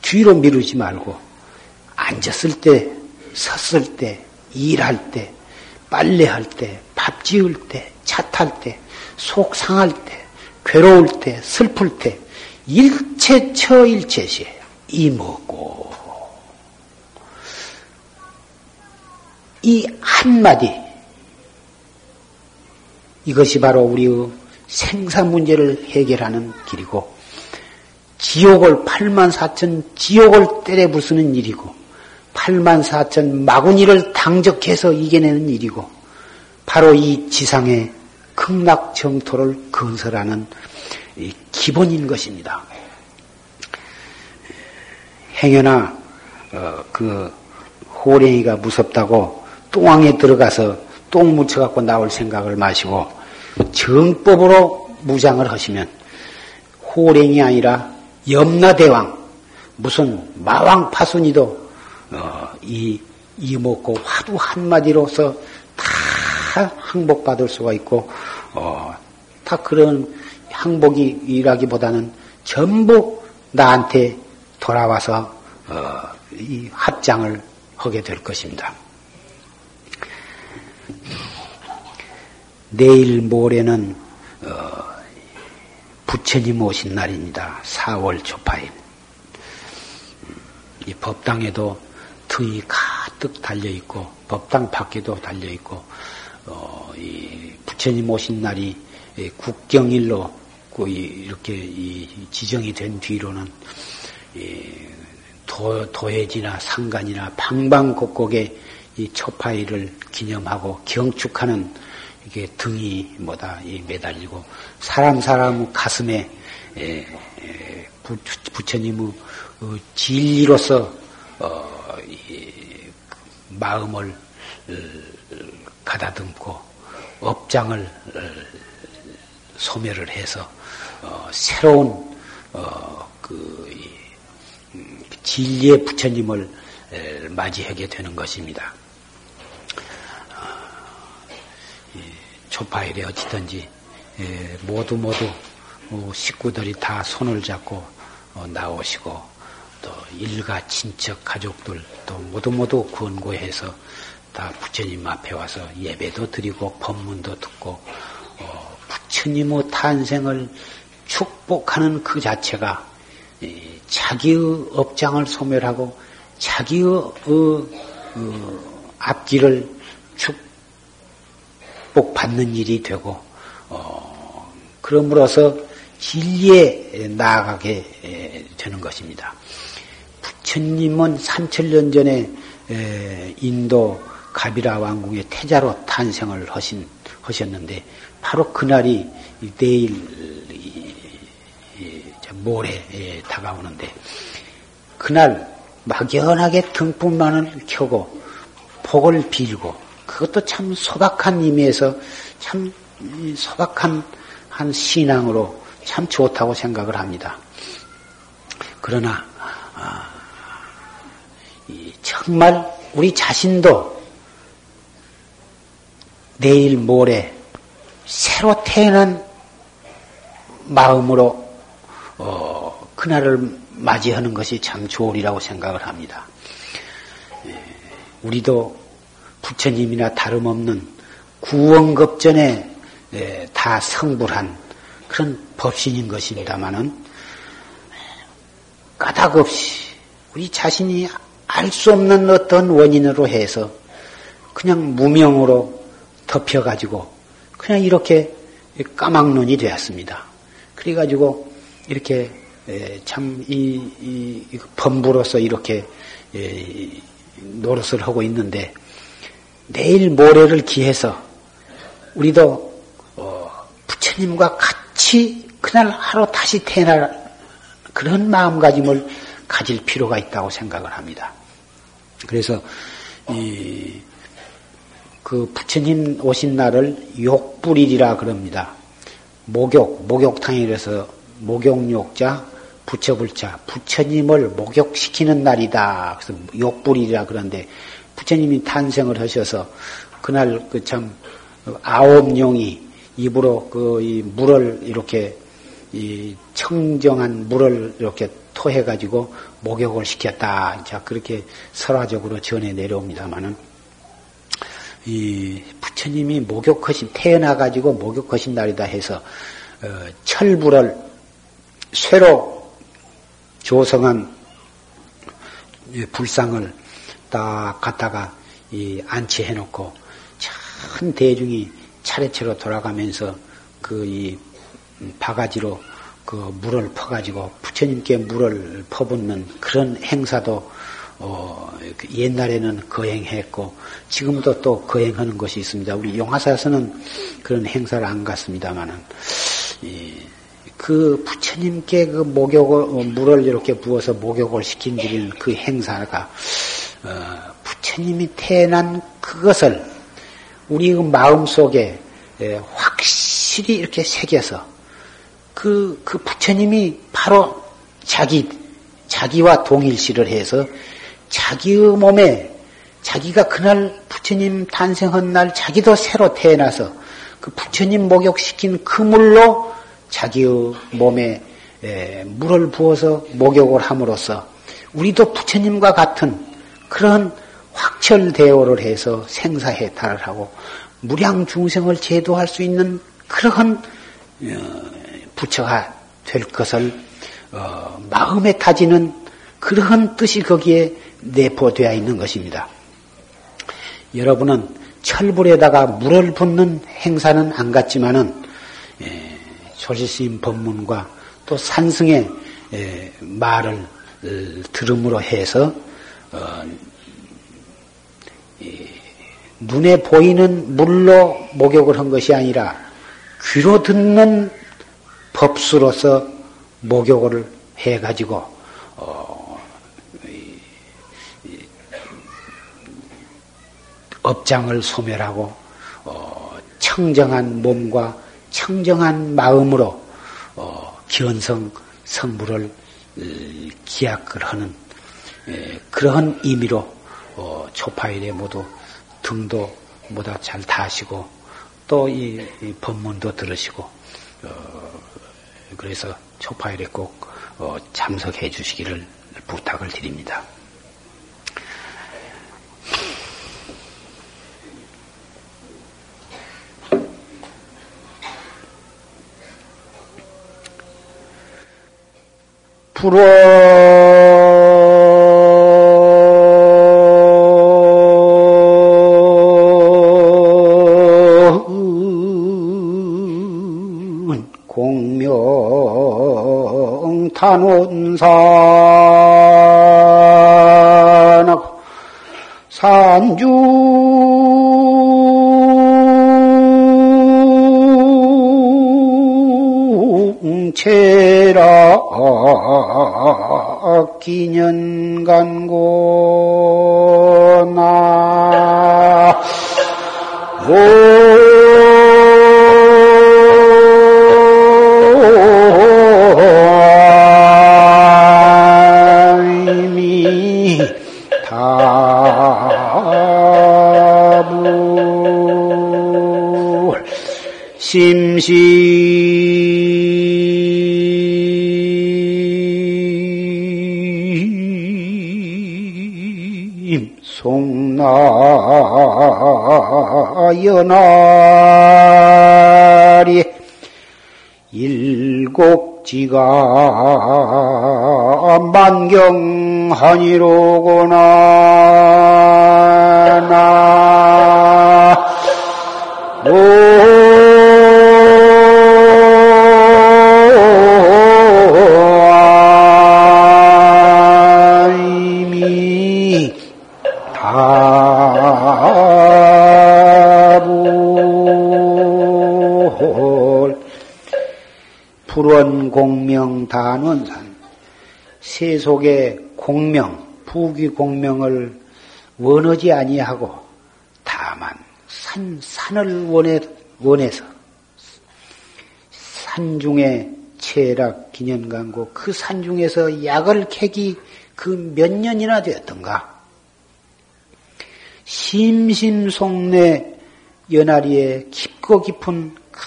뒤로 미루지 말고 앉았을 때, 섰을 때, 일할 때, 빨래할 때, 밥 지을 때, 차 탈 때, 속 상할 때, 괴로울 때, 슬플 때, 일체처 일체시에요. 이먹고. 이 한마디, 이것이 바로 우리의 생산 문제를 해결하는 길이고, 지옥을 8만 4천 지옥을 때려 부수는 일이고 8만 4천 마구니를 당적해서 이겨내는 일이고 바로 이 지상의 극락 정토를 건설하는 기본인 것입니다. 행여나 어, 그 호랭이가 무섭다고 똥왕에 들어가서 똥 묻혀갖고 나올 생각을 마시고 정법으로 무장을 하시면 호랭이 아니라 염라대왕, 무슨 마왕 파순이도 어, 이 이목고 화두 한마디로서 다 항복받을 수가 있고 어, 다 그런 항복이라기보다는 전부 나한테 돌아와서 어, 이 합장을 하게 될 것입니다. 내일 모레는 어, 부처님 오신 날입니다. 4월 초파일. 이 법당에도 등이 가득 달려 있고 법당 밖에도 달려 있고 어, 이 부처님 오신 날이 국경일로 이렇게 이 지정이 된 뒤로는 도, 도해지나 상간이나 방방곡곡에 이 초파일을 기념하고 경축하는 이게 등이 뭐다 매달리고 사람 사람 가슴에 부, 부처님의 어, 진리로서 어, 이, 마음을 어, 가다듬고 업장을 어, 소멸을 해서 어, 새로운 그 음, 진리의 부처님을 맞이하게 되는 것입니다. 초파일에 어찌든지 예, 모두 모두 뭐 식구들이 다 손을 잡고 어, 나오시고 또 일가 친척 가족들 또 모두 모두 권고해서 다 부처님 앞에 와서 예배도 드리고 법문도 듣고 어, 부처님 부처님의 탄생을 축복하는 그 자체가 자기의 업장을 소멸하고 자기의 어, 어, 앞길을 축복받는 일이 되고 어, 그러므로서 진리에 나아가게 되는 것입니다. 부처님은 3천년 전에 인도 가비라 왕국의 태자로 탄생을 하신, 하셨는데 바로 그날이 내일 모레 다가오는데 그날 막연하게 등불만을 켜고 복을 빌고 그것도 참 소박한 의미에서 참 소박한 한 신앙으로 참 좋다고 생각을 합니다. 그러나 아, 정말 우리 자신도 내일 모레 새로 태어난 마음으로 어, 그날을 맞이하는 것이 참 좋으리라고 생각을 합니다. 예, 우리도 부처님이나 다름없는 구원급전에 예, 다 성불한 그런 법신인 것입니다마는 까닭없이 우리 자신이 알 수 없는 어떤 원인으로 해서 그냥 무명으로 덮여가지고 그냥 이렇게 까막눈이 되었습니다. 그래가지고 이렇게 참 이, 이, 범부로서 이렇게 노릇을 하고 있는데 내일 모레를 기해서 우리도 어, 부처님과 같이 그날 하루 다시 태어날 그런 마음가짐을 가질 필요가 있다고 생각을 합니다. 그래서 이, 그 부처님 오신 날을 욕불일이라 그럽니다. 목욕, 목욕탕이라서 목욕욕자, 부처불자, 부처님을 목욕시키는 날이다. 그래서 욕불일이라 그러는데 부처님이 탄생을 하셔서 그날 그 참 아홉 용이 입으로 그 이 물을 이렇게 이 청정한 물을 이렇게 토해가지고 목욕을 시켰다. 자, 그렇게 설화적으로 전해 내려옵니다만은, 이 부처님이 목욕하신, 태어나가지고 목욕하신 날이다 해서, 어, 철불을 쇠로 조성한 불상을 딱 갖다가 이 안치해 놓고, 참 대중이 차례차례 돌아가면서 그 이 바가지로 그 물을 퍼가지고 부처님께 물을 퍼붓는 그런 행사도 어, 그 옛날에는 거행했고 지금도 또 거행하는 것이 있습니다. 우리 용화사에서는 그런 행사를 안 갔습니다만은 그 부처님께 그 목욕을 어, 물을 이렇게 부어서 목욕을 시킨 드리는 그 행사가 어, 부처님이 태어난 그것을 우리 그 마음 속에 확실히 이렇게 새겨서 그, 그 부처님이 바로 자기, 자기와 동일시를 해서 자기의 몸에 자기가 그날 부처님 탄생한 날 자기도 새로 태어나서 그 부처님 목욕시킨 그 물로 자기의 몸에 에, 물을 부어서 목욕을 함으로써 우리도 부처님과 같은 그런 확철대오를 해서 생사해탈을 하고 무량 중생을 제도할 수 있는 그러한 어, 부처가 될 것을 어, 마음에 타지는 그러한 뜻이 거기에 내포되어 있는 것입니다. 여러분은 철불에다가 물을 붓는 행사는 안 갔지만은 예, 조실스님 법문과 또 산승의 예, 말을 어, 들음으로 해서 어, 예, 눈에 보이는 물로 목욕을 한 것이 아니라 귀로 듣는 법수로서 목욕을 해가지고 어, 업장을 소멸하고 어, 청정한 몸과 청정한 마음으로 어, 기원성 성부를 기약을 하는 에, 그러한 의미로 어, 초파일에 모두 등도 모두 잘 다시고 또 이 법문도 들으시고 어, 그래서 초파일에 꼭 어, 참석해 주시기를 부탁을 드립니다. 불어 탄원산하고 산중체라 기년간고 나 심심 송나연아리 일곡지가 만경하니로구나. 나이 불원 공명 단원산 세속의 공명 부귀 공명을 원하지 아니하고 다만 산 산을 원해 원해서 산 중에 체락 기년간고 그 산 중에서 약을 캐기 그 몇 년이나 되었던가? 심심송내 연하리에 깊고 깊은 그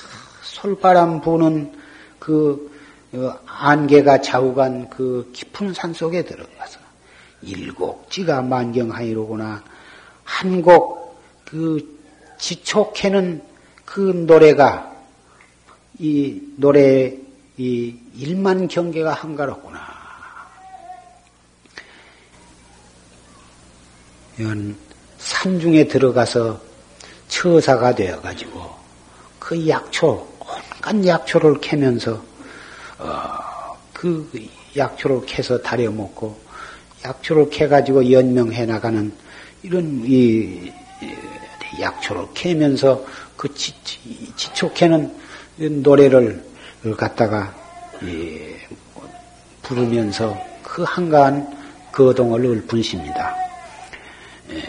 솔바람 부는 그 어, 안개가 좌우간 그 깊은 산 속에 들어가서 일곡지가 만경하이로구나 한 곡 그 지촉해는 그 노래가 이 노래 이 일만 경계가 한가롭구나. 이건 산중에 들어가서 처사가 되어가지고 그 약초 온갖 약초를 캐면서 어, 그 약초를 캐서 다려 먹고 약초를 캐 가지고 연명해 나가는 이런 이 약초를 캐면서 그 지, 지, 촉해는 노래를 갖다가 예, 부르면서 그 한가한 거동을 읊으십니다. 예,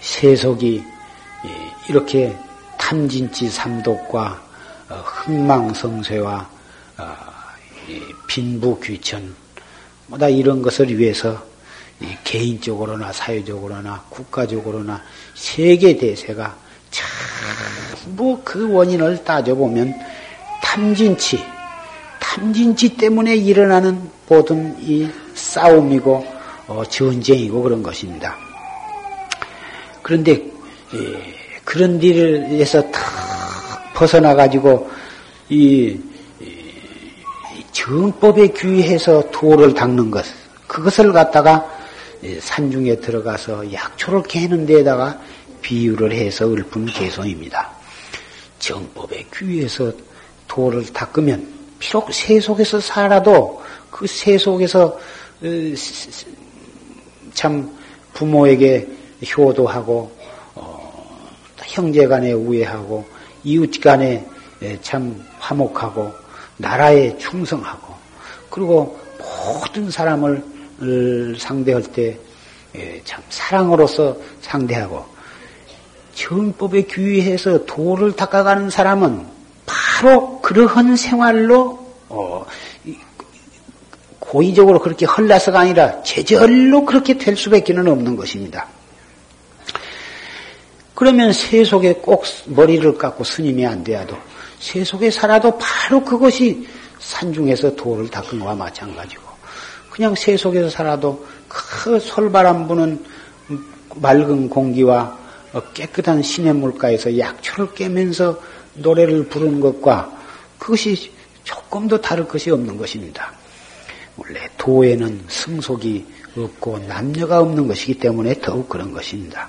세속이 예, 이렇게 탐진치 삼독과 어, 흥망성쇠와 어, 빈부귀천 뭐다 이런 것을 위해서 개인적으로나 사회적으로나 국가적으로나 세계 대세가 전부 그 원인을 따져보면 탐진치, 탐진치 때문에 일어나는 모든 이 싸움이고 어, 전쟁이고 그런 것입니다. 그런데 예, 그런 일에서 탁 벗어나 가지고 이, 이 정법에 귀해서 도를 닦는 것 그것을 갖다가 산중에 들어가서 약초를 캐는 데에다가 비유를 해서 읊은 개성입니다. 정법에 귀해서 도를 닦으면 비록 세속에서 살아도 그 세속에서 어, 참 부모에게 효도하고 어, 형제간에 우애하고 이웃 간에 참 화목하고 나라에 충성하고 그리고 모든 사람을 상대할 때 참 사랑으로서 상대하고 정법에 귀해서 도를 닦아가는 사람은 바로 그러한 생활로 어, 고의적으로 그렇게 헐나서가 아니라 제절로 그렇게 될 수밖에 는 없는 것입니다. 그러면 세속에 꼭 머리를 깎고 스님이 안 돼야도 세속에 살아도 바로 그것이 산중에서 도를 닦은 것과 마찬가지고 그냥 세속에서 살아도 그 솔바람 부는 맑은 공기와 깨끗한 시냇 물가에서 약초를 깨면서 노래를 부르는 것과 그것이 조금도 다를 것이 없는 것입니다. 원래 도에는 승속이 없고 남녀가 없는 것이기 때문에 더욱 그런 것입니다.